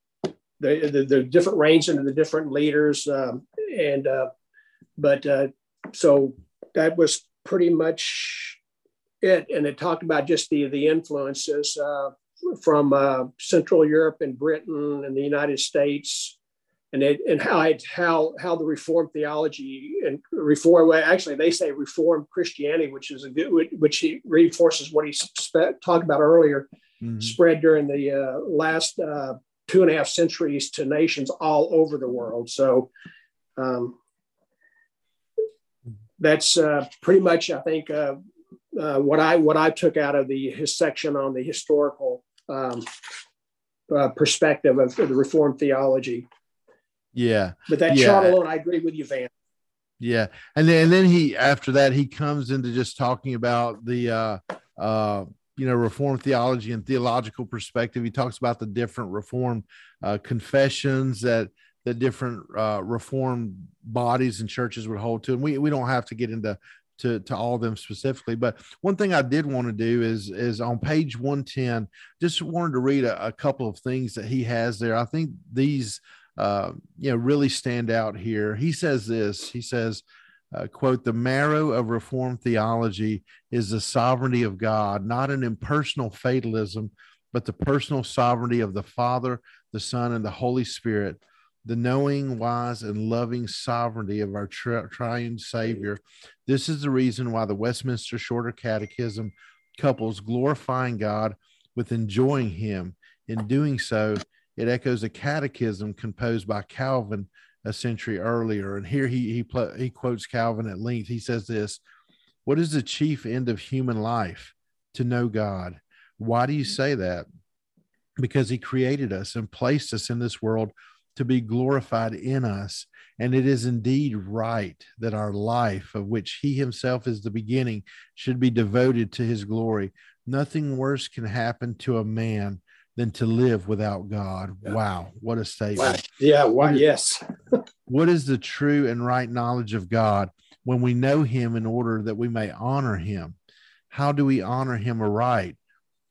the, the, the different reigns and the different leaders um, and but so that was pretty much it and it talked about just the the influences uh, from uh, Central Europe and Britain and the United States, and it, and how it, how how the Reformed theology and Reform actually they say Reformed Christianity, which is a good which he reinforces what he talked about earlier, mm-hmm. spread during the uh, last uh, two and a half centuries to nations all over the world. So. Um, that's uh, pretty much, I think, uh, what I what I took out of the his section on the historical um, uh, perspective of the Reformed theology. Yeah, but that yeah. chart alone, I agree with you, Van. Yeah, and then and then he after that he comes into just talking about the uh, uh, you know Reformed theology and theological perspective. He talks about the different Reformed uh, confessions that the different uh, Reformed bodies and churches would hold to, and we we don't have to get into to to all of them specifically. But one thing I did want to do is is on page 110, just wanted to read a, a couple of things that he has there. I think these uh, you know really stand out here. He says this. He says. Uh, quote the marrow of reformed theology is the sovereignty of god not an impersonal fatalism but the personal sovereignty of the father the son and the holy spirit the knowing, wise, and loving sovereignty of our tri- triune Savior. This is the reason why the Westminster Shorter Catechism couples glorifying God with enjoying Him. In doing so, it echoes a catechism composed by Calvin a century earlier. And here he he, he quotes Calvin at length. He says this: "What is the chief end of human life? To know God. Why do you say that? Because He created us and placed us in this world." to be glorified in us. And it is indeed right that our life, of which He Himself is the beginning, should be devoted to His glory. Nothing worse can happen to a man than to live without God. Yeah. Wow, what a statement. Wow. Yeah, why, yes. what is the true and right knowledge of God when we know Him in order that we may honor Him? How do we honor Him aright?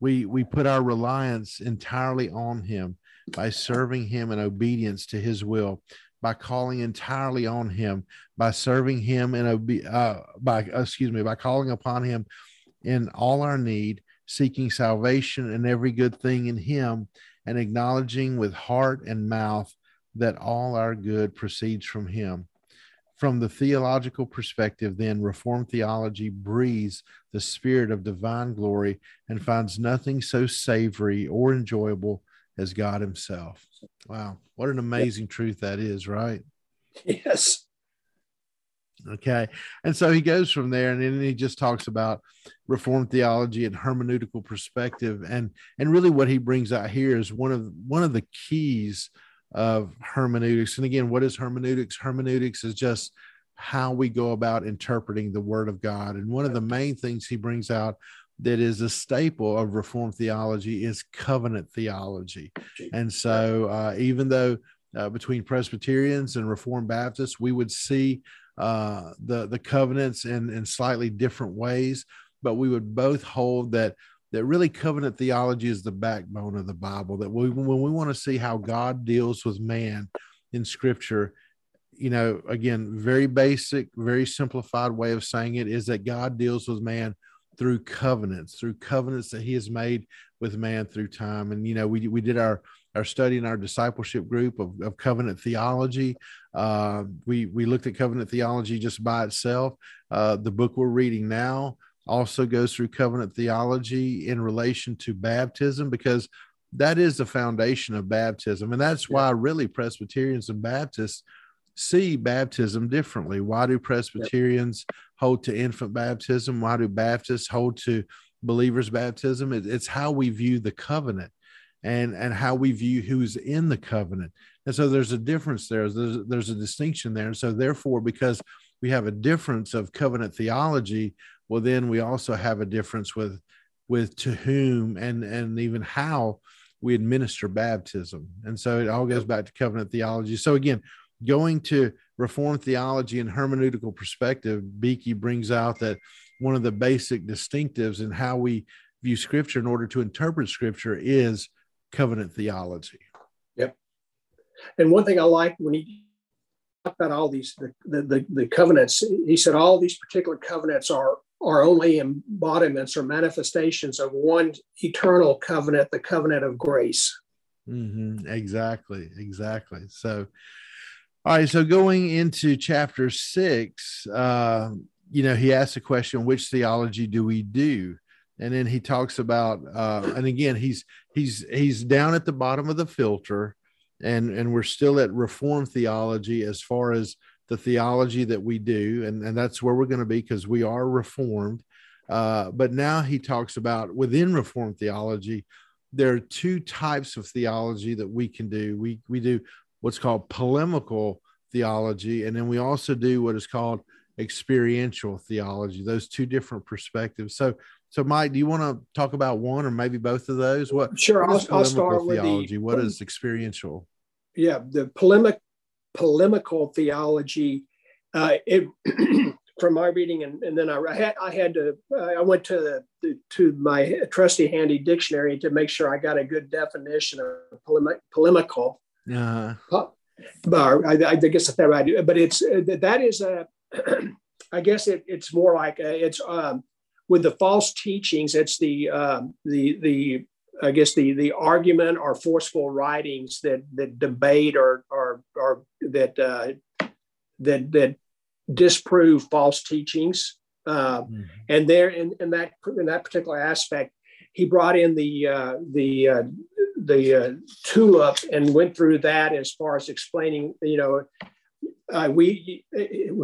We, we put our reliance entirely on Him by serving him in obedience to his will, by calling entirely on him, by serving him in obe- uh, by excuse me, by calling upon him in all our need, seeking salvation and every good thing in him, and acknowledging with heart and mouth that all our good proceeds from him. From the theological perspective, then, Reformed theology breathes the spirit of divine glory and finds nothing so savory or enjoyable as God Himself. Wow, what an amazing yep. truth that is, right? Yes. Okay. And so he goes from there and then he just talks about reformed theology and hermeneutical perspective. And and really what he brings out here is one of one of the keys of hermeneutics. And again, what is hermeneutics? Hermeneutics is just how we go about interpreting the word of God. And one of the main things he brings out that is a staple of Reformed theology is covenant theology. And so, uh, even though uh, between Presbyterians and Reformed Baptists, we would see uh, the the covenants in in slightly different ways, but we would both hold that that really covenant theology is the backbone of the Bible. That we, when we want to see how God deals with man in Scripture, you know, again, very basic, very simplified way of saying it is that God deals with man through covenants, through covenants that he has made with man through time. And, you know, we, we did our, our study in our discipleship group of, of covenant theology. Uh, we, we looked at covenant theology just by itself. Uh, the book we're reading now also goes through covenant theology in relation to baptism because that is the foundation of baptism. And that's why really Presbyterians and Baptists see baptism differently. Why do Presbyterians yep. hold to infant baptism? Why do Baptists hold to believers' baptism? It, it's how we view the covenant. and and how we view who's in the covenant and so there's a difference there there's, there's a distinction there and so therefore because we have a difference of covenant theology well then we also have a difference with with to whom and and even how we administer baptism and so it all goes back to covenant theology so again going to reformed theology and hermeneutical perspective beeke brings out that one of the basic distinctives in how we view scripture in order to interpret scripture is covenant theology yep and one thing i like when he talked about all these the, the, the covenants he said all these particular covenants are are only embodiments or manifestations of one eternal covenant, the covenant of grace. Mm-hmm. Exactly, exactly. So, all right. So going into chapter six, uh, you know, he asks the question, "Which theology do we do?" And then he talks about, uh, and again, he's he's he's down at the bottom of the filter, and and we're still at Reformed theology as far as the theology that we do, and, and that's where we're going to be because we are reformed. Uh, but now he talks about within reformed theology, there are two types of theology that we can do. We we do what's called polemical theology, and then we also do what is called experiential theology. Those two different perspectives. So so Mike, do you want to talk about one or maybe both of those? What sure, what I'll, I'll start theology? with the, what is experiential? Yeah, the polemic polemical theology. Uh, it, from my reading, and, and then I, I, had I had to uh, I went to the, to my trusty handy dictionary to make sure I got a good definition of polemic, polemical. Uh-huh. But I, I guess that's right. But it's that is a I guess it, it's more like a, it's um, with the false teachings. It's the um, the the I guess the the argument or forceful writings that that debate or or, or that uh, that that disprove false teachings. Uh, mm-hmm. And there, in, in that in that particular aspect, he brought in the uh, the uh, the uh, tulip and went through that as far as explaining. You know, uh, we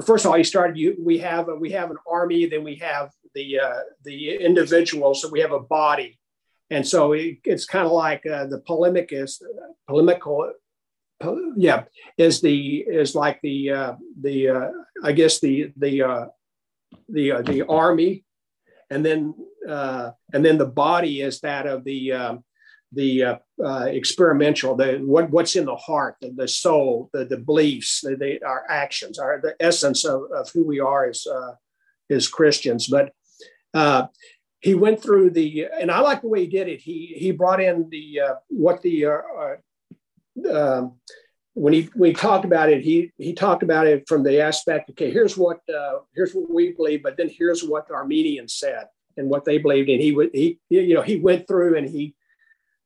first of all he started. You, we have we have an army, then we have the the individuals, so we have a body and so it, it's kind of like uh, the polemic is polemical yeah is the is like the uh, the uh, i guess the the uh, the uh, the army and then uh, and then the body is that of the um, the uh, uh, experimental, the what, what's in the heart, the, the soul, the, the beliefs, the, the, our actions, our the essence of, of who we are as uh, as Christians. But uh, he went through the, and I like the way he did it. He he brought in the uh, what the uh, uh, um, when he when he talked about it, he he talked about it from the aspect. Okay, here's what here's what we believe, but then here's what the Arminians said and what they believed. And he would he you know he went through and he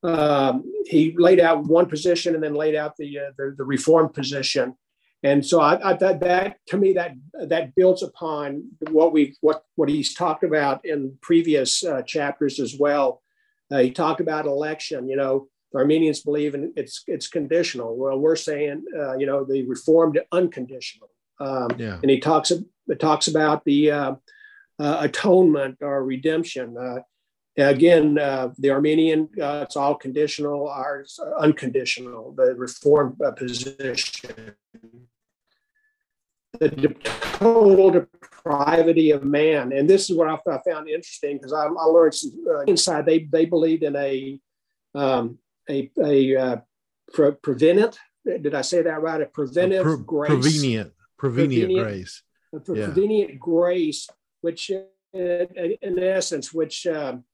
um, he laid out one position and then laid out the uh, the, the reform position and so I, I thought that to me that that builds upon what we what what he's talked about in previous uh, chapters as well. Uh, he talked about election. You know, the Arminians believe in it's it's conditional. Well, we're saying uh, you know the Reformed unconditional. Um, yeah. And he talks it talks about the uh, uh, atonement or redemption. Uh, again, the Arminian it's all conditional. Ours unconditional. The Reformed position the total depravity of man. And this is what I, I found interesting because I, I, learned some, uh, inside they they believed in a um, a a uh, pre- prevenient. Did I say that right? A preventive a pre- grace. Prevenient, prevenient, prevenient grace. A pre- yeah. prevenient grace, which uh, in essence, which um,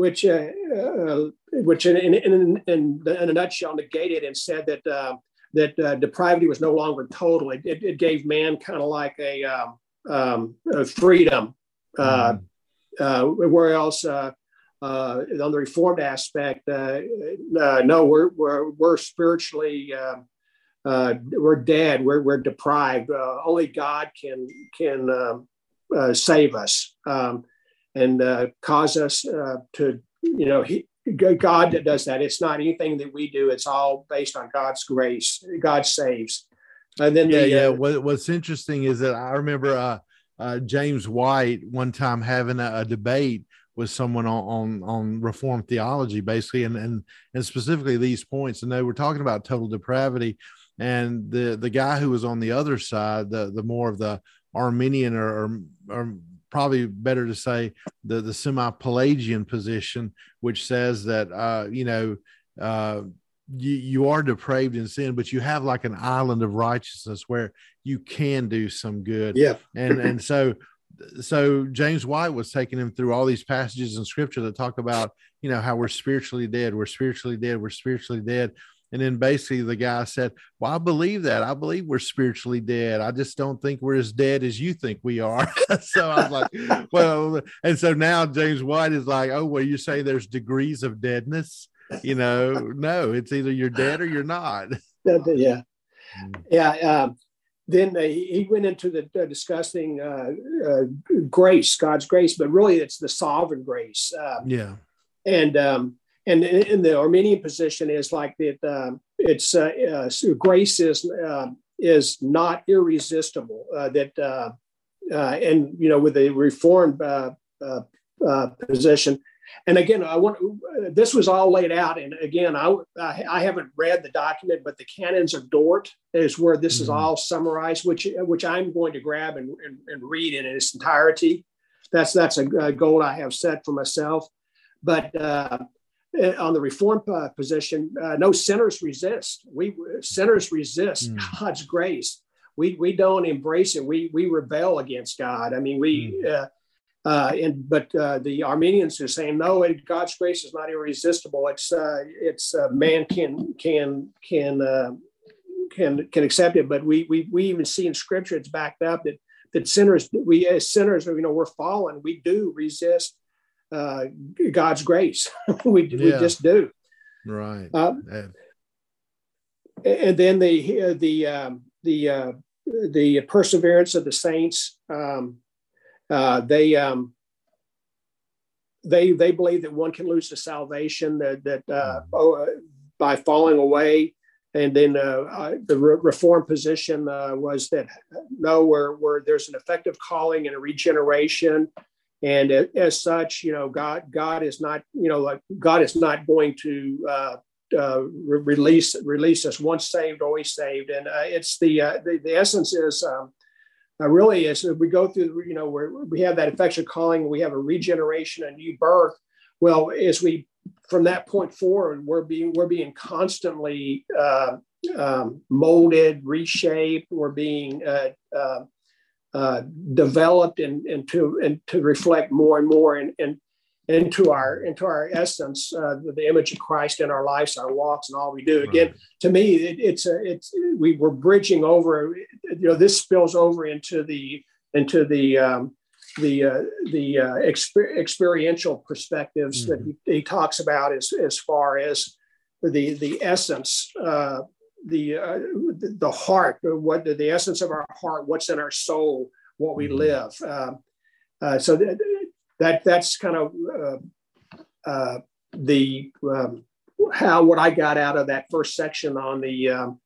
which uh, uh, which in in, in, in, in, a nutshell negated and said that uh, that uh, depravity was no longer total. It, it, it gave man kind of like a, um, um, a freedom. Uh, mm. uh, where else uh, uh, on the reformed aspect, uh, no, we're, we're, we're spiritually, um, we're dead. We're, we're deprived. only God can, can um, save us um, and cause us to, you know, he, God that does that. It's not anything that we do. It's all based on God's grace. God saves. And then yeah, the, yeah. Uh, what, what's interesting is that I remember uh, uh, James White one time having a, a, debate with someone on on, on reformed theology basically and and and specifically these points and they were talking about total depravity and the the guy who was on the other side the the more of the arminian or, or, or probably better to say the the semi pelagian position which says that uh you know uh you, you are depraved in sin, but you have like an island of righteousness where you can do some good. Yeah. And and so so James White was taking him through all these passages in scripture that talk about, you know, how we're spiritually dead, we're spiritually dead, we're spiritually dead. And then basically the guy said, Well, I believe that. I believe we're spiritually dead. I just don't think we're as dead as you think we are. so I was like, Well, and so now James White is like, Oh, well, you say there's degrees of deadness. You know, no, it's either you're dead or you're not. yeah. Mm. Yeah. Um, then he went into the uh, discussing uh, uh, grace, God's grace, but really it's the sovereign grace. Um, yeah. And um, and in the Arminian position is like that. Um, it's uh, uh, grace is is not irresistible. that and you know with the Reformed position, and again, I want this was all laid out. And again, I, I haven't read the document, but the canons of Dort is where this mm-hmm. is all summarized, which which I'm going to grab and, and, and read in its entirety. That's that's a, a, goal I have set for myself. But uh, on the reform uh, position, uh, no sinners resist. We sinners resist mm. God's grace. We we don't embrace it. We we rebel against God. I mean, we. Mm uh, and but uh, the Arminians are saying no, God's grace is not irresistible. It's uh, it's uh, man can can can uh, can can accept it, but we we we even see in Scripture it's backed up that that sinners we as sinners you know we're fallen. We do resist uh, God's grace. we yeah. we just do. Right. and then the the um, the the perseverance of the saints. Um, uh, they um, they they believe that one can lose the salvation that that uh, mm-hmm. oh, uh, by falling away, and then uh, the re- reform position uh, was that no, where where there's an effective calling and a regeneration, and as such, you know, God God is not you know like God is not going to uh, uh, re- release release us once saved always saved and uh, it's the, uh, the, the essence is um, uh, really is we go through, you know, we have that effectual calling, we have a regeneration, a new birth. Well, as we from that point forward, we're being we're being constantly uh, um, molded, reshaped. We're being uh, uh, uh developed and, and to and to reflect more and more and, and into our into our essence, uh, the, the, image of Christ in our lives, our walks, and all we do. Again, right. to me, it, it's a, it's we we're bridging over. You know, this spills over into the into the um, the uh, the uh, exper- experiential perspectives mm-hmm. that he, he, talks about as as far as the the essence. Uh, the uh, the heart, what the, essence of our heart, what's in our soul, what we mm-hmm. live. Um, uh, so th- that that's kind of uh, uh, the um, how what I got out of that first section on the um,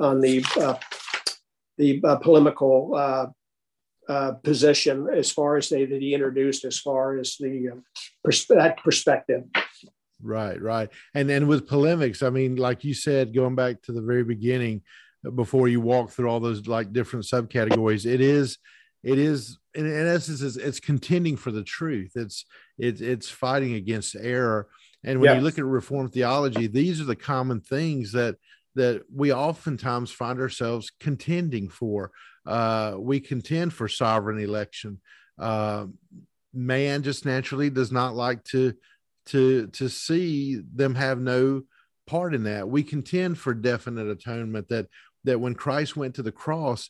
on the uh, the uh, polemical uh, uh, position as far as they that he introduced as far as the pers- that perspective. Right, right, and and with polemics, I mean, like you said, going back to the very beginning, before you walk through all those like different subcategories, it is it is in, in essence it's, it's, contending for the truth. It's it's it's fighting against error. And when you look at reformed theology these are the common things that that we oftentimes find ourselves contending for. Uh, we contend for sovereign election. Uh, man just naturally does not like to to to see them have no part in that we contend for definite atonement that that when christ went to the cross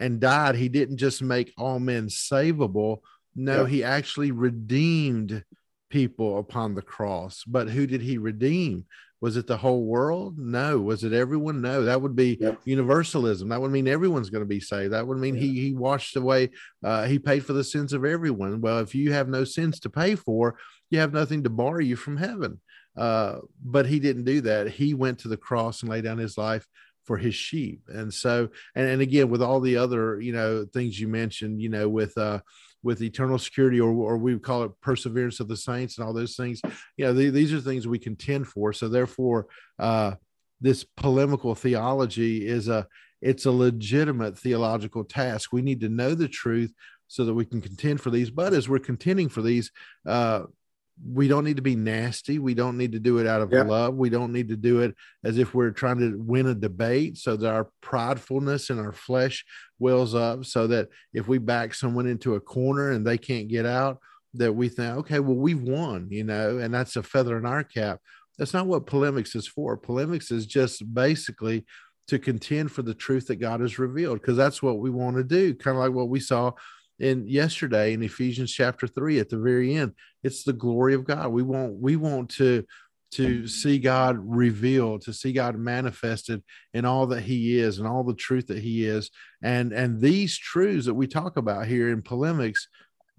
and died, he didn't just make all men savable. No, yeah. he actually redeemed people upon the cross. But who did he redeem? Was it the whole world? No. Was it everyone? No. That would be yep. universalism. That would mean everyone's going to be saved. That would mean yeah. he he washed away. Uh, he paid for the sins of everyone. Well, if you have no sins to pay for, you have nothing to bar you from heaven. Uh, but he didn't do that. He went to the cross and laid down his life for his sheep and so and, and again with all the other you know things you mentioned you know with uh with eternal security or, or we call it perseverance of the saints and all those things you know the, these are things we contend for so therefore uh this polemical theology is a it's a legitimate theological task we need to know the truth so that we can contend for these but as we're contending for these uh we don't need to be nasty. We don't need to do it out of yep. love. We don't need to do it as if we're trying to win a debate so that our pridefulness and our flesh wells up so that if we back someone into a corner and they can't get out, that we think, okay, well, we've won, you know, and that's a feather in our cap. That's not what polemics is for. Polemics is just basically to contend for the truth that God has revealed, because that's what we want to do, kind of like what we saw in yesterday in Ephesians chapter 3 at the very end it's the glory of God. We want we want to to see God revealed to see God manifested in all that he is and all the truth that he is. And and these truths that we talk about here in polemics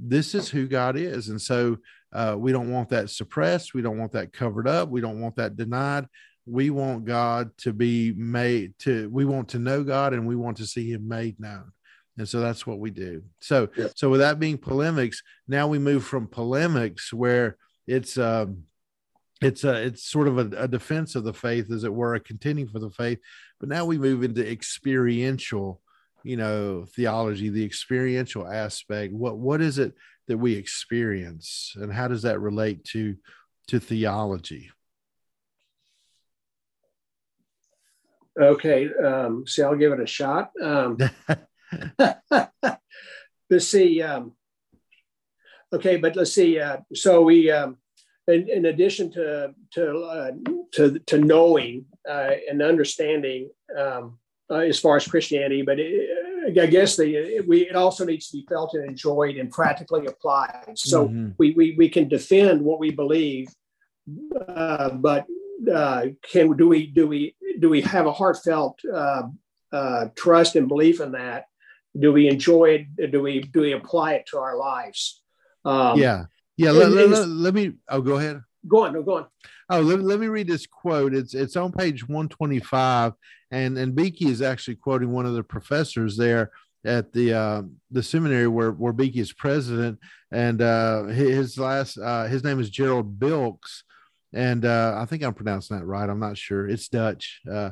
this is who God is. And so uh, we don't want that suppressed. We don't want that covered up. We don't want that denied. We want God to be made to we want to know God and we want to see him made known and so that's what we do. So yeah. so with that being polemics now we move from polemics where it's um it's a it's sort of a, a, defense of the faith as it were a contending for the faith. But now we move into experiential you know theology the experiential aspect. What what is it that we experience and how does that relate to to theology? Okay um see i'll give it a shot. Um let's see. Um, okay, but let's see. Uh, so we, um, in, in, addition to to uh, to, to knowing uh, and understanding um, uh, as far as Christianity, but it, I guess the it, we it also needs to be felt and enjoyed and practically applied. So mm-hmm. we, we we can defend what we believe, uh, but uh, can do we do we do we have a heartfelt trust and belief in that do we enjoy it? Do we do we apply it to our lives? Um, yeah. Yeah let, let, let, let, me oh go ahead. Go on no go on. Oh let, let me read this quote. It's it's on page 125 and and Beeke is actually quoting one of the professors there at the uh, the seminary where where Beeke is president and uh, his last uh, his name is Gerald Bilkes and uh, I think I'm pronouncing that right. I'm not sure. It's Dutch. Uh,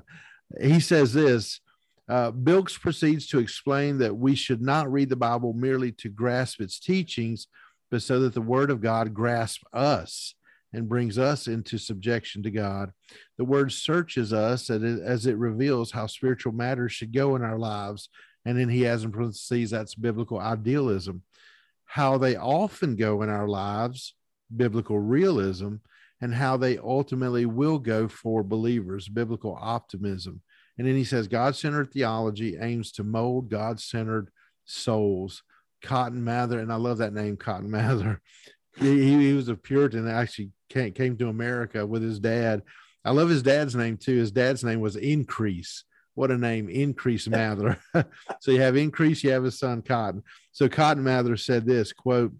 he says this uh, Bilkes proceeds to explain that we should not read the Bible merely to grasp its teachings, but so that the Word of God grasps us and brings us into subjection to God. The Word searches us as it reveals how spiritual matters should go in our lives. And then he has in parentheses that's biblical idealism. How they often go in our lives, biblical realism, and how they ultimately will go for believers, biblical optimism. And then he says God centered theology aims to mold God centered souls. Cotton Mather, and I love that name, Cotton Mather. He, he was a Puritan that actually came, came to America with his dad. I love his dad's name too. His dad's name was Increase. What a name, Increase Mather. so you have Increase, you have his son Cotton. So Cotton Mather said this quote,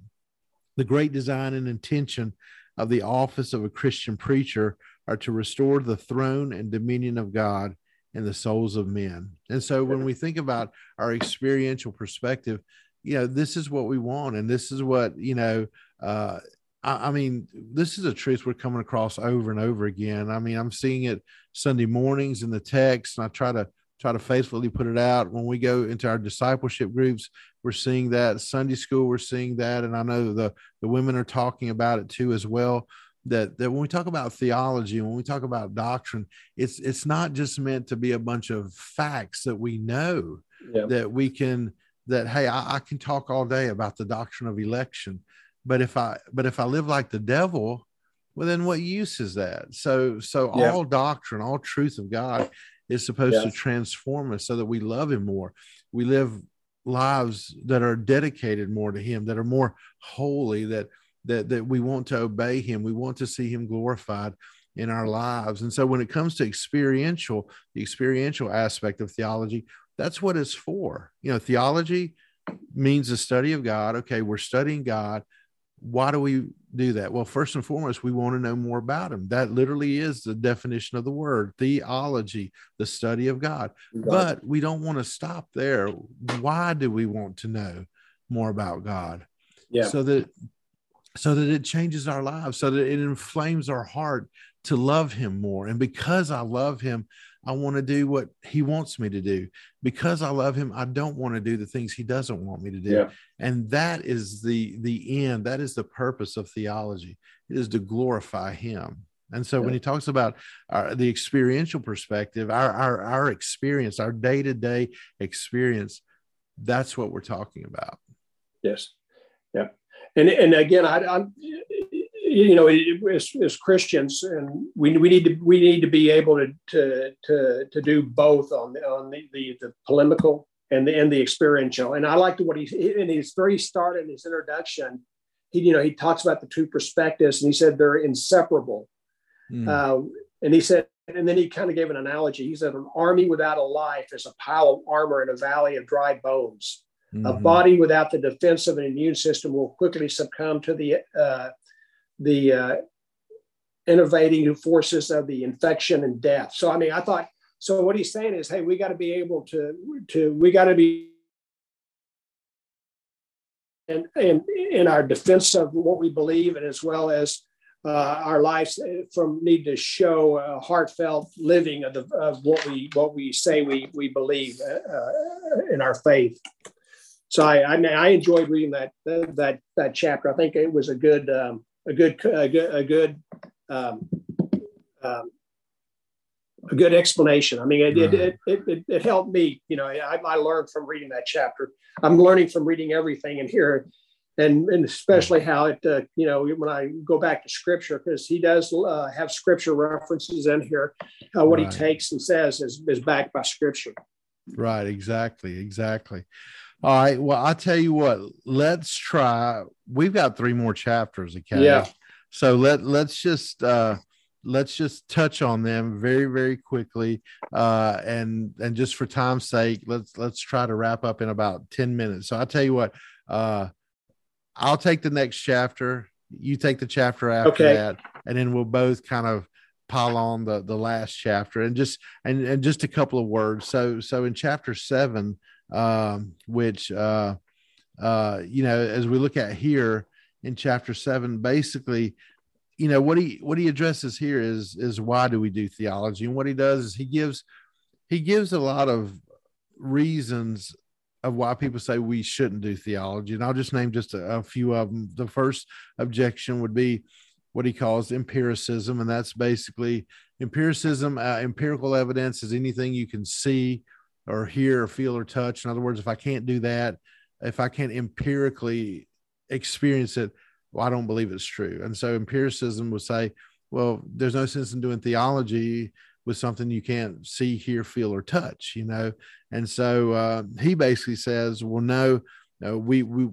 the great design and intention of the office of a Christian preacher are to restore the throne and dominion of God in the souls of men. And so when we think about our experiential perspective, you know, this is what we want. And this is what, you know, uh, I, I mean, this is a truth we're coming across over and over again. I mean, I'm seeing it Sunday mornings in the text, and I try to try to faithfully put it out. When we go into our discipleship groups, we're seeing that. Sunday school, we're seeing that. And I know the, the women are talking about it too as well that that when we talk about theology when we talk about doctrine it's it's not just meant to be a bunch of facts that we know yeah. that we can that hey I, I, can talk all day about the doctrine of election but if i but if i live like the devil well then what use is that so so yeah. all doctrine all truth of god is supposed yes. to transform us so that we love him more we live lives that are dedicated more to him that are more holy that that that we want to obey him we want to see him glorified in our lives and so when it comes to experiential the experiential aspect of theology that's what it's for you know theology means the study of god okay we're studying god why do we do that? Well, first and foremost, we want to know more about him. That literally is the definition of the word theology, the study of God. But we don't want to stop there. Why do we want to know more about God? Yeah. So that so that it changes our lives, so that it inflames our heart to love him more. And because I love him, I want to do what he wants me to do. Because I love him, I don't want to do the things he doesn't want me to do. Yeah. And that is the the end. That is the purpose of theology. It is to glorify him. And so yeah. when he talks about our, the experiential perspective, our our our experience, our day-to-day experience, that's what we're talking about. Yes. Yeah. And and again, I, I'm you know, as, as Christians, and we, we need to we need to be able to to to, to do both on the on the, the, the polemical and the and the experiential. And I liked what he in his very start in his introduction, he you know he talks about the two perspectives, and he said they're inseparable. Mm. Uh, and he said, and then he kind of gave an analogy. He said, an army without a life is a pile of armor in a valley of dry bones. Mm-hmm. A body without the defense of an immune system will quickly succumb to the uh, the uh, innovating forces of the infection and death. So I mean, I thought so. What he's saying is, hey, we got to be able to to we got to be and in, in our defense of what we believe, and as well as uh, our lives from need to show a heartfelt living of, the, of what we what we say we we believe uh, uh in our faith. So I, I, I enjoyed reading that that that chapter. I think it was a good um, a good a good a good um, um, a good explanation. I mean, it, it, it, it, it, helped me. You know, I, I learned from reading that chapter. I'm learning from reading everything in here, and, and especially how it, uh, you know, when I go back to scripture, because he does uh, have scripture references in here. Uh, what right. he takes and says is, is backed by scripture. Right. Exactly. Exactly. All right. Well, I'll tell you what, let's try. We've got three more chapters, okay? Yeah. So let let's just uh let's just touch on them very, very quickly. Uh and and just for time's sake, let's let's try to wrap up in about 10 minutes. So I'll tell you what, uh I'll take the next chapter, you take the chapter after okay. that, and then we'll both kind of pile on the the last chapter and just and and just a couple of words. So so in chapter seven um, which uh, uh, you know, as we look at here in chapter seven, basically, you know, what he what he addresses here is is why do we do theology, and what he does is he gives he gives a lot of reasons of why people say we shouldn't do theology, and I'll just name just a, a few of them. The first objection would be what he calls empiricism, and that's basically empiricism. Uh, empirical evidence is anything you can see or hear or feel or touch. In other words, if I can't do that, if I can't empirically experience it, well, I don't believe it's true. And so empiricism would say, well, there's no sense in doing theology with something you can't see, hear, feel, or touch, you know? And so uh, he basically says, well, no, no, we, we,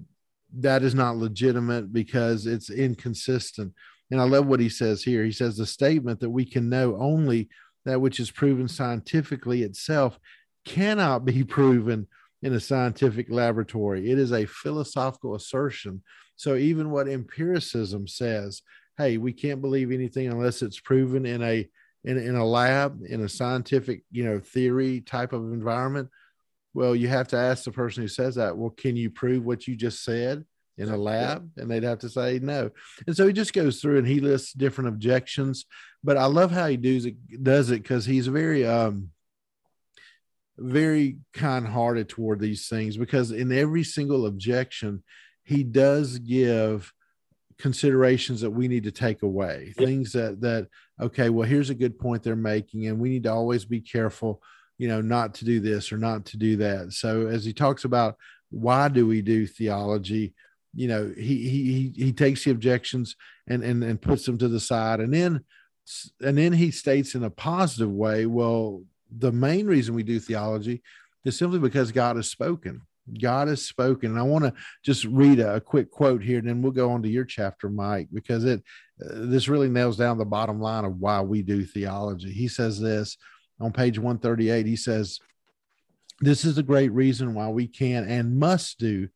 that is not legitimate because it's inconsistent. And I love what he says here. He says the statement that we can know only that which is proven scientifically itself cannot be proven in a scientific laboratory. It is a philosophical assertion. So even what empiricism says, hey, we can't believe anything unless it's proven in a in, in a lab, in a scientific, you know, theory type of environment. Well, you have to ask the person who says that, well, can you prove what you just said in a lab? And they'd have to say no. And so he just goes through and he lists different objections. But I love how he does it does it because he's very um very kind hearted toward these things because in every single objection, he does give considerations that we need to take away. Yep. things that that okay well here's a good point they're making and we need to always be careful you know not to do this or not to do that. So as he talks about why do we do theology you know he he he takes the objections and and and puts them to the side. And then and then he states in a positive way well the main reason we do theology is simply because God has spoken. God has spoken. And I want to just read a, a, quick quote here, and then we'll go on to your chapter, Mike, because it uh, this really nails down the bottom line of why we do theology. He says this on page 138. He says, This is the great reason why we can and must do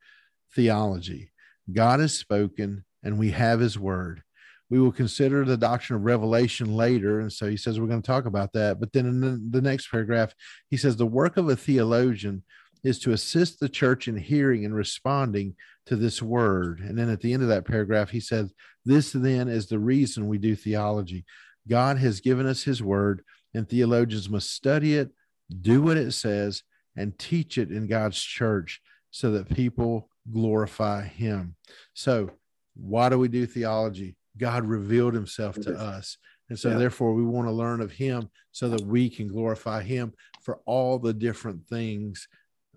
theology. God has spoken, and we have his word. We will consider the doctrine of revelation later. And so he says we're going to talk about that. But then in the, next paragraph, he says the work of a theologian is to assist the church in hearing and responding to this word. And then at the end of that paragraph, he says, This then is the reason we do theology. God has given us his word, and theologians must study it, do what it says, and teach it in God's church so that people glorify him. So, why do we do theology? God revealed himself to us. And so, yeah. therefore, we want to learn of him so that we can glorify him for all the different things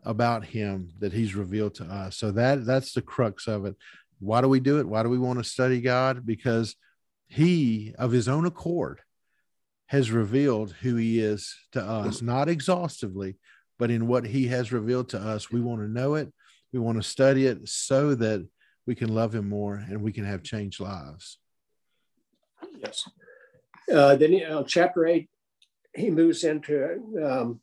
about him that he's revealed to us. So that that's the crux of it. Why do we do it? Why do we want to study God? Because he of his own accord has revealed who he is to us, mm. not exhaustively, but in what he has revealed to us. We want to know it. We want to study it so that we can love him more and we can have changed lives. Yes. Uh, then, you know, chapter eight, he moves into um,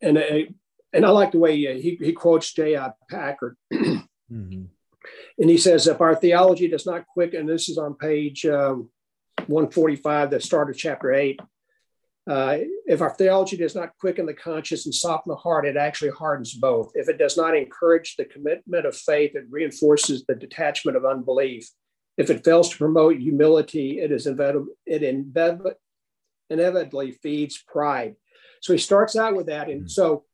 and a, and I like the way he, he quotes J.I. Packer. mm-hmm. And he says, if our theology does not quicken, this is on page um, 145, the start of chapter 8. Uh, if our theology does not quicken the conscience and soften the heart, it actually hardens both. If it does not encourage the commitment of faith, it reinforces the detachment of unbelief. If it fails to promote humility, it is it inevitably feeds pride. So he starts out with that. And mm-hmm. so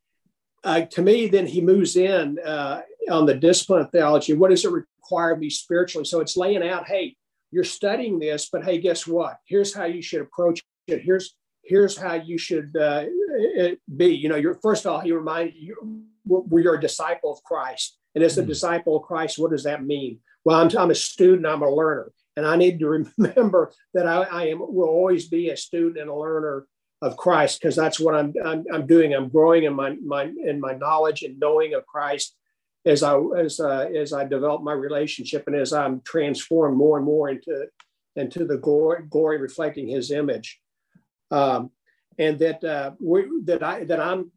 uh, to me, then he moves in uh, on the discipline of theology. What does it require of me spiritually? So it's laying out, hey, you're studying this, but hey, guess what? Here's how you should approach it. Here's here's how you should uh, be. You know, you're first of all, he reminded you we are a disciple of Christ, and as a mm-hmm. disciple of Christ, what does that mean? Well, I'm, I'm a student, I'm a learner, and I need to remember that I, I am will always be a student and a learner of Christ because that's what I'm, I'm, I'm doing. I'm growing in my my in my knowledge and knowing of Christ as I as uh, as I develop my relationship and as I'm transformed more and more into into the glory, glory reflecting His image, um, and that uh, we, that I that I'm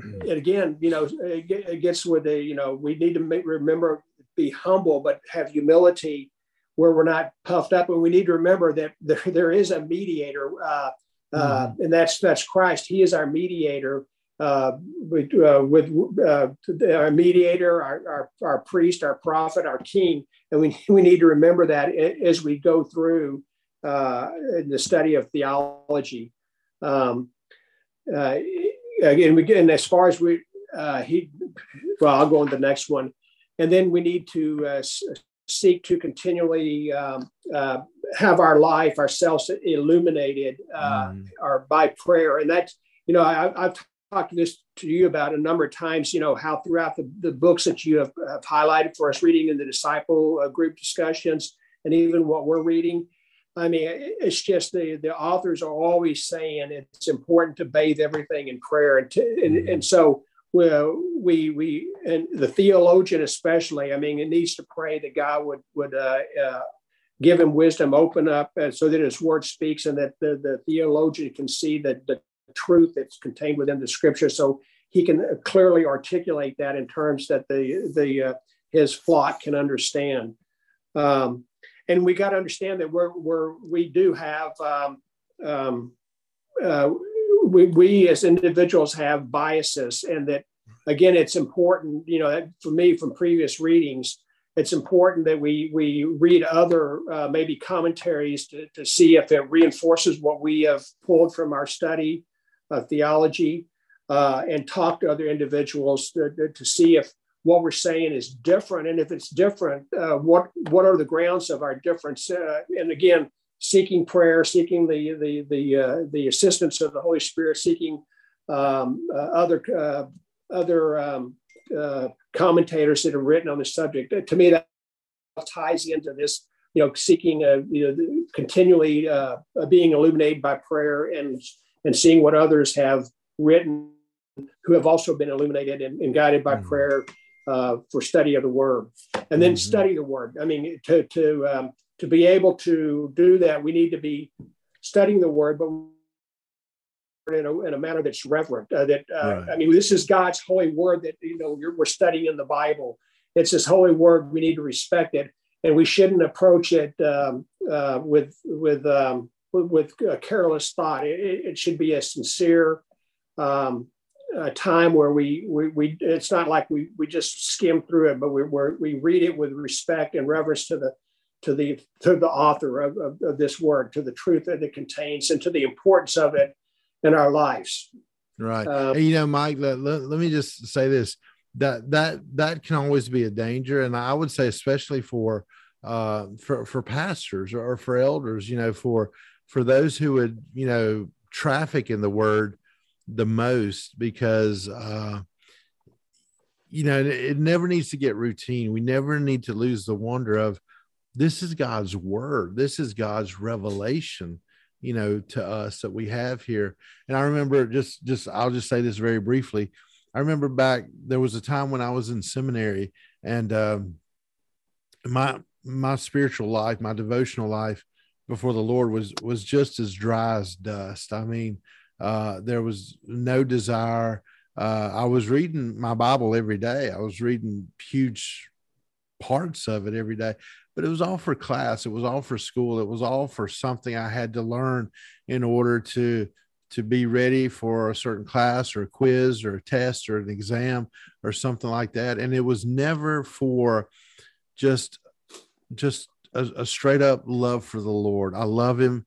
and again, you know, it gets with the you know we need to make, remember be humble but have humility where we're not puffed up and we need to remember that there, there is a mediator uh, uh, mm-hmm. and that's that's Christ. He is our mediator. Uh, with, uh, with uh, our mediator, our, our, our, priest, our prophet, our king, and we, we need to remember that as we go through uh, the study of theology. Um, uh, again, and as far as we, he, well, I'll go on to the next one, and then we need to seek to continually um, uh, have our life, ourselves illuminated uh, mm. or by prayer. And that's, you know, I, have talked this to you about a number of times, you know, how throughout the, the books that you have, have highlighted for us, reading in the disciple uh, group discussions, and even what we're reading. I mean, it's just the, the authors are always saying it's important to bathe everything in prayer. And, to, and, mm. and so, well, we we and the theologian especially. I mean, it needs to pray that God would would uh, uh, give him wisdom, open up, uh, so that His Word speaks, and that the, the theologian can see that the truth that's contained within the Scripture, so he can clearly articulate that in terms that the the uh, his flock can understand. Um, and we got to understand that we're, we're we do have um, um, uh, we, we as individuals have biases and that again it's important you know for me from previous readings it's important that we we read other uh, maybe commentaries to, to see if it reinforces what we have pulled from our study of theology uh, and talk to other individuals to, to, see if what we're saying is different. And if it's different uh, what what are the grounds of our difference? Uh, and again seeking prayer, seeking the the the uh, the assistance of the Holy Spirit, seeking um, uh, other uh, other um, uh, commentators that have written on the subject. To me, that ties into this. You know, seeking, a, you know, continually uh, being illuminated by prayer and and seeing what others have written, who have also been illuminated and, and guided by mm-hmm. prayer for study of the Word, and then mm-hmm. study the Word. I mean, to to um, to be able to do that, we need to be studying the word, but in a, in a manner that's reverent. Uh, that uh, right. I mean, this is God's holy word that you know we're studying in the Bible. It's His holy word. We need to respect it, and we shouldn't approach it um, uh, with with um, with, a careless thought. It, it, should be a sincere um, a time where we, we we it's not like we we just skim through it, but we we read it with respect and reverence to the to the to the author of, of, of this work, to the truth that it contains, and to the importance of it in our lives. Right. Um, you know, Mike, let, let, let me just say this that that that can always be a danger and i would say especially for uh for for pastors or for elders you know for for those who would you know traffic in the word the most because uh you know it never needs to get routine we never need to lose the wonder of this is god's word this is god's revelation you know to us that we have here and i remember just just i'll just say this very briefly I remember back there was a time when I was in seminary and um, my my spiritual life, my devotional life before the Lord was was just as dry as dust. I mean, uh, there was no desire. Uh, I was reading my Bible every day. I was reading huge parts of it every day, but it was all for class. It was all for school. It was all for something I had to learn in order to to be ready for a certain class or a quiz or a test or an exam or something like that and it was never for just just a, a straight up love for the lord i love him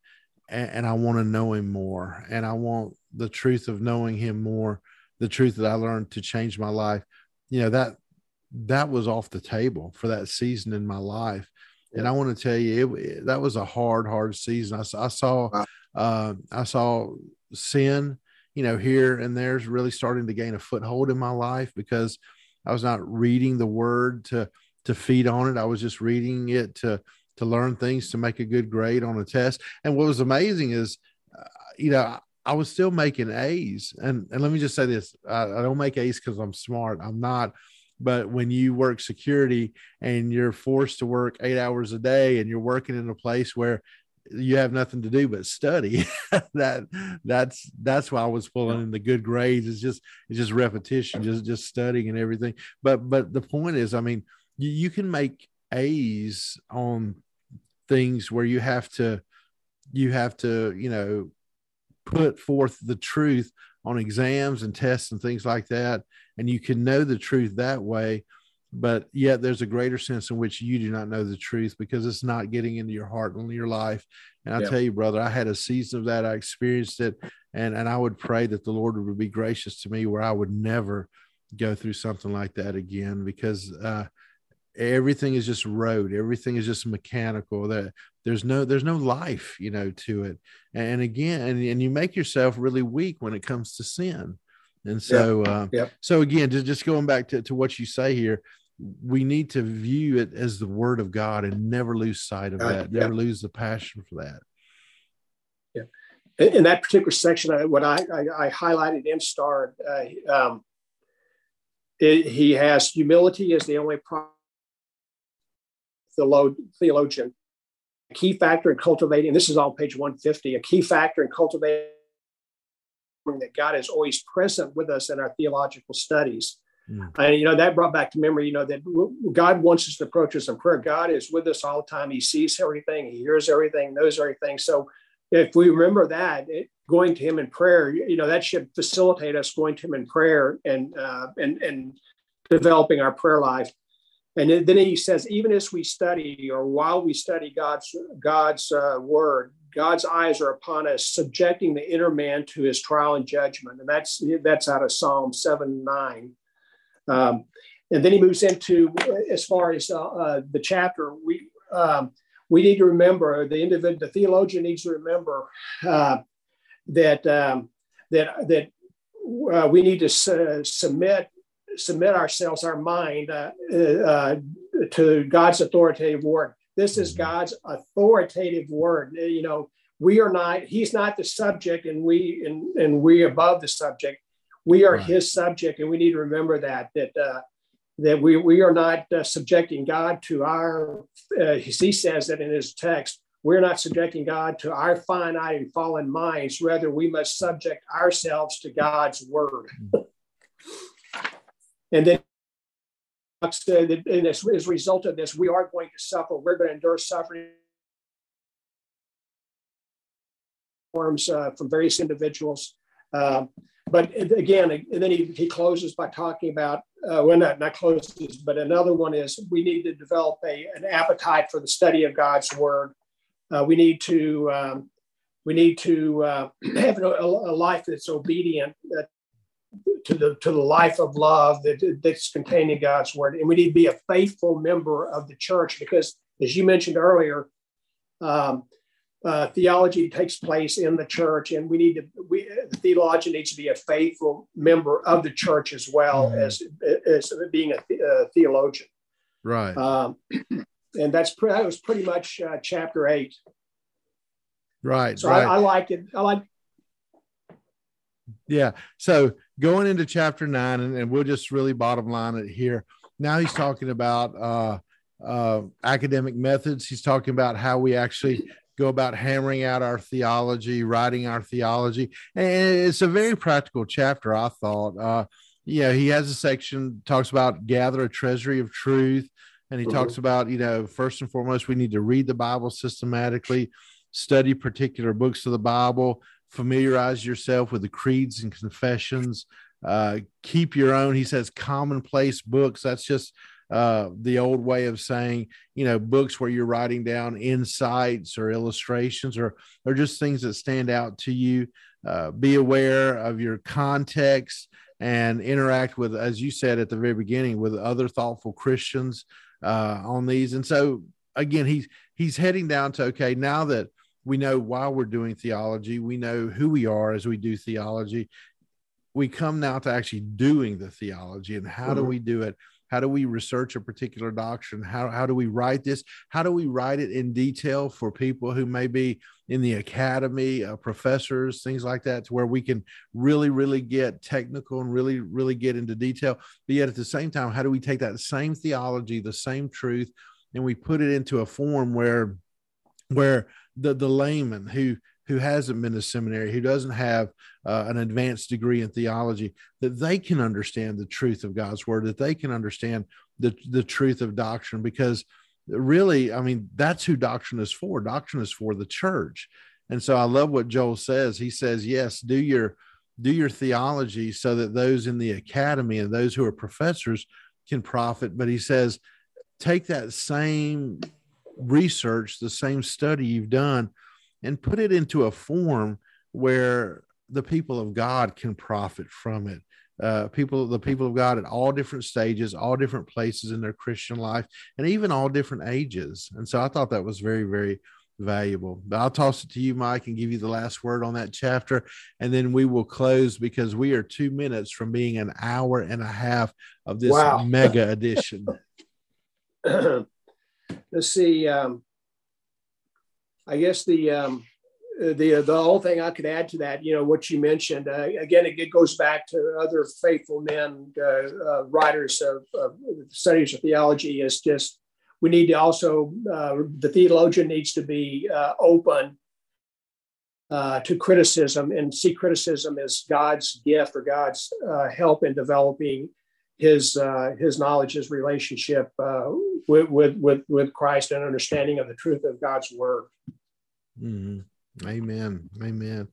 and, and i want to know him more and i want the truth of knowing him more the truth that i learned to change my life you know that that was off the table for that season in my life and i want to tell you it, that was a hard hard season i, I saw uh, i saw sin, you know, here and there's really starting to gain a foothold in my life because I was not reading the word to to feed on it. I was just reading it to to learn things to make a good grade on a test. And what was amazing is, uh, you know, I was still making A's. And and let me just say this: I, I don't make A's because I'm smart. I'm not. But when you work security and you're forced to work eight hours a day and you're working in a place where you have nothing to do but study that that's that's why i was pulling in the good grades. It's just it's just repetition just just studying and everything. But but the point is i mean you, you can make a's on things where you have to you have to you know put forth the truth on exams and tests and things like that and you can know the truth that way but yet there's a greater sense in which you do not know the truth because it's not getting into your heart and your life. And I yeah. tell you, brother, I had a season of that. I experienced it, and and I would pray that the Lord would be gracious to me where I would never go through something like that again because uh, everything is just road everything is just mechanical that there's no there's no life you know to it and again and, and you make yourself really weak when it comes to sin and so uh, yep. so again just, just going back to, to what you say here we need to view it as the word of God and never lose sight of uh, that, never yeah. lose the passion for that. Yeah. In, that particular section, what I, I, I highlighted in Star, uh, um, it, he has humility as the only pro- theologian. A key factor in cultivating, this is on page 150, a key factor in cultivating that God is always present with us in our theological studies. Mm. And you know that brought back to memory, you know, that God wants us to approach us in prayer. God is with us all the time. He sees everything, He hears everything, knows everything. So if we remember that, it, going to Him in prayer, you know, that should facilitate us going to Him in prayer and uh, and and developing our prayer life. And then He says, even as we study or while we study God's God's uh, word, God's eyes are upon us, subjecting the inner man to His trial and judgment. And that's that's out of Psalm seven nine. Um, and then he moves into as far as uh, uh, the chapter. We um, we need to remember the individual, the theologian needs to remember uh, that um, that that uh, we need to su- submit submit ourselves, our mind, uh, uh, to God's authoritative word. This is God's authoritative word. You know, we are not. He's not the subject, and we and, and we above the subject we are right. his subject and we need to remember that that uh, that we, we are not uh, subjecting god to our uh, he says that in his text we're not subjecting god to our finite and fallen minds rather we must subject ourselves to god's word and then and as, as a result of this, we are going to suffer. We're going to endure suffering forms uh, from various individuals. Uh, but again, and then he, he closes by talking about, uh, well, not, not closes, but another one is we need to develop a, an appetite for the study of God's word. Uh, we need to um, we need to uh, have a, a, life that's obedient to the to the life of love that, that's contained in God's word, and we need to be a faithful member of the church because, as you mentioned earlier, um, uh, theology takes place in the church, and we need to. We the theologian needs to be a faithful member of the church as well mm-hmm. as as being a, a theologian. Right. Um, and that's that was pretty much uh, chapter eight. Right. So right. I, I like it. I like. Yeah. So going into chapter nine, and, and we'll just really bottom line it here. Now he's talking about uh, uh, academic methods. He's talking about how we actually go about hammering out our theology, writing our theology. And it's a very practical chapter, I thought. Uh, yeah, he has a section talks about gather a treasury of truth, and he mm-hmm. talks about you know first and foremost we need to read the Bible systematically, study particular books of the Bible, familiarize yourself with the creeds and confessions. Uh, keep your own, he says, commonplace books. That's just uh, the old way of saying, you know, books where you're writing down insights or illustrations or or just things that stand out to you. Uh, be aware of your context and interact with, as you said at the very beginning, with other thoughtful Christians uh, on these. And so, again, he's he's heading down to okay, now that we know why we're doing theology, we know who we are as we do theology. We come now to actually doing the theology and how mm-hmm. do we do it? How do we research a particular doctrine? How, how do we write this? How do we write it in detail for people who may be in the academy, uh, professors, things like that, to where we can really, really get technical and really, really get into detail. But yet at the same time, how do we take that same theology, the same truth, and we put it into a form where, where the the layman who who hasn't been to seminary, who doesn't have uh, an advanced degree in theology, that they can understand the truth of God's word, that they can understand the, the truth of doctrine, because really, I mean, that's who doctrine is for. Doctrine is for the church. And so I love what Joel says. He says, yes, do your do your theology so that those in the academy and those who are professors can profit. But he says, take that same research, the same study you've done, and put it into a form where the people of God can profit from it. Uh, people, the people of God at all different stages, all different places in their Christian life, and even all different ages. And so I thought that was very, very valuable. But I'll toss it to you, Mike, and give you the last word on that chapter. And then we will close because we are two minutes from being an hour and a half of this wow. mega edition. Let's see. Um, I guess the um, the the whole thing I could add to that, you know, what you mentioned uh, again, it, it, goes back to other faithful men, uh, uh, writers of, of, studies of theology. Is just we need to also uh, the theologian needs to be uh, open uh, to criticism and see criticism as God's gift or God's help in developing his his knowledge, his relationship with, with with with Christ and understanding of the truth of God's word. Mm-hmm. Amen. Amen.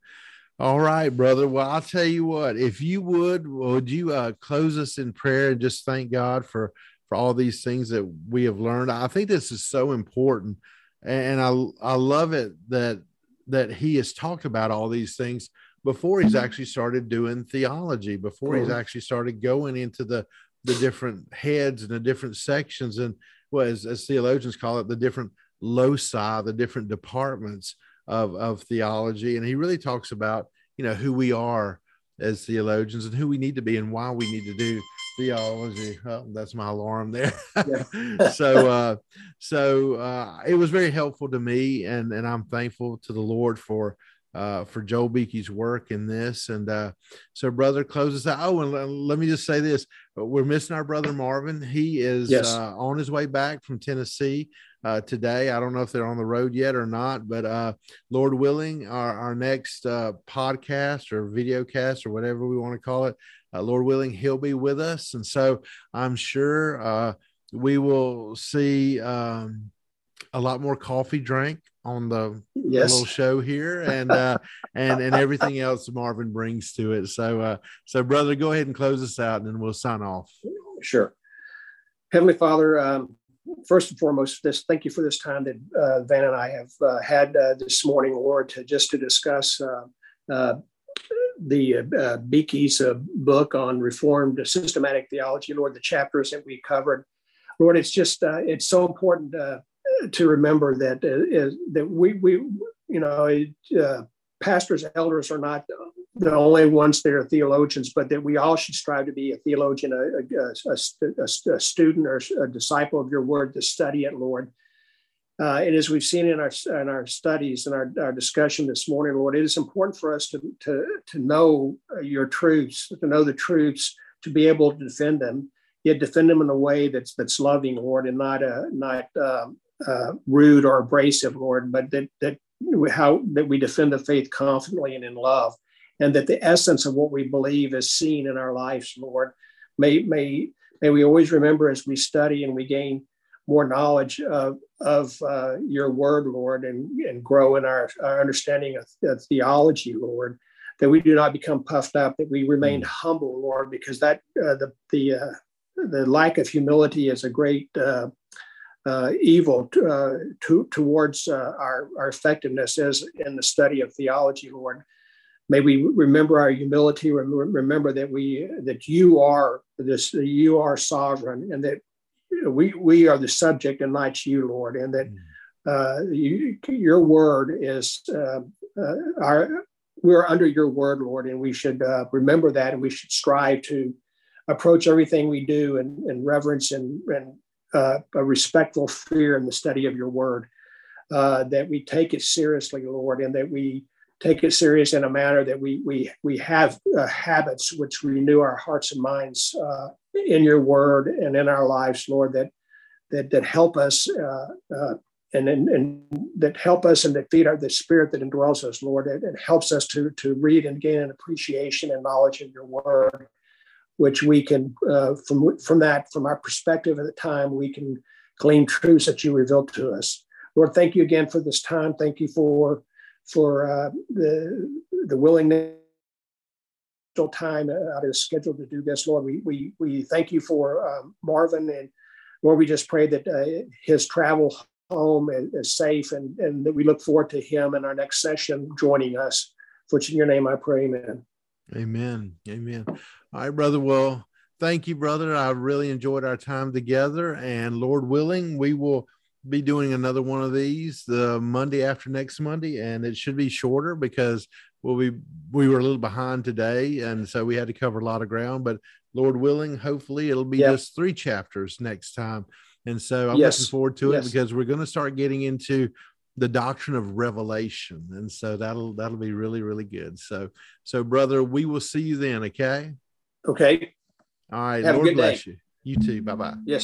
All right, brother. Well, I'll tell you what. If you would, would you uh, close us in prayer and just thank God for for all these things that we have learned? I think this is so important, and I I love it that that he has talked about all these things before he's actually started doing theology, before he's actually started going into the the different heads and the different sections and well, as, as theologians call it, the different loci, the different departments of, of theology. And he really talks about, you know, who we are as theologians and who we need to be and why we need to do theology. Oh, that's my alarm there. So, uh, so uh, it was very helpful to me, and and I'm thankful to the Lord for uh, for Joel Beeke's work in this. And uh, so, brother, close us out. Oh, and let me just say this: we're missing our brother Marvin. He is yes. uh, on his way back from Tennessee uh, today. I don't know if they're on the road yet or not, but uh, Lord willing, our, our next uh, podcast or video cast or whatever we want to call it, Lord willing, he'll be with us. And so, I'm sure uh, we will see. Um, a lot more coffee drank on the, yes. the little show here and uh and and everything else marvin brings to it. So uh so brother go ahead and close us out and then we'll sign off. Sure. Heavenly father um first and foremost this thank you for this time that uh, van and i have uh, had uh, this morning lord to just to discuss uh, uh, the uh, uh, book on Reformed systematic theology, Lord, the chapters that we covered, Lord, it's just uh, it's so important uh, to remember that uh, that we we you know uh, pastors elders are not the only ones that are theologians, but that we all should strive to be a theologian, a, a, a, a student or a disciple of your word to study it, Lord. Uh, and as we've seen in our in our studies and our, our discussion this morning, Lord, it is important for us to to to know your truths, to know the truths, to be able to defend them, yet defend them in a way that's that's loving, Lord, and not a not um, uh, rude or abrasive, Lord, but that that how that we defend the faith confidently and in love, and that the essence of what we believe is seen in our lives, Lord. May may may we always remember as we study and we gain more knowledge of of uh, your word, Lord, and and grow in our, our understanding of, of, theology, Lord. That we do not become puffed up, that we remain mm. humble, Lord, because that uh, the the uh, the lack of humility is a great uh, uh, evil to, uh, to, towards uh, our, our effectiveness as in the study of theology, Lord. May we remember our humility. Remember that we that you are this. You are sovereign, and that we we are the subject, and not you, Lord. And that uh, you, your word is uh, uh, our. We're under your word, Lord, and we should remember that, and we should strive to approach everything we do in, in reverence and, and uh, a respectful fear in the study of your word, uh, that we take it seriously, Lord, and that we take it serious in a manner that we we we have uh, habits which renew our hearts and minds uh, in your word and in our lives, Lord, that that that help us. Uh, uh, and, and, and that help us and that feed our the spirit that indwells us, Lord. It, helps us to to read and gain an appreciation and knowledge of your word which we can, uh, from, from that, from our perspective at the time, we can glean truths that you revealed to us. Lord, thank you again for this time. Thank you for for uh, the the willingness time out of schedule to do this, Lord. We we we thank you for um, Marvin and Lord. We just pray that uh, his travel home is, is, safe and and that we look forward to him in our next session joining us. For in your name I pray, Amen. Amen. Amen. All right, brother. Well, thank you, brother. I really enjoyed our time together. And Lord willing, we will be doing another one of these the Monday after next Monday. And it should be shorter because we'll be we were a little behind today. And so we had to cover a lot of ground. But Lord willing, hopefully it'll be yep. just three chapters next time. And so I'm yes. looking forward to it yes. because we're going to start getting into the doctrine of revelation and so that'll that'll be really really good so so brother we will see you then okay okay. All right Have lord bless day. you. You too. Bye-bye. Yes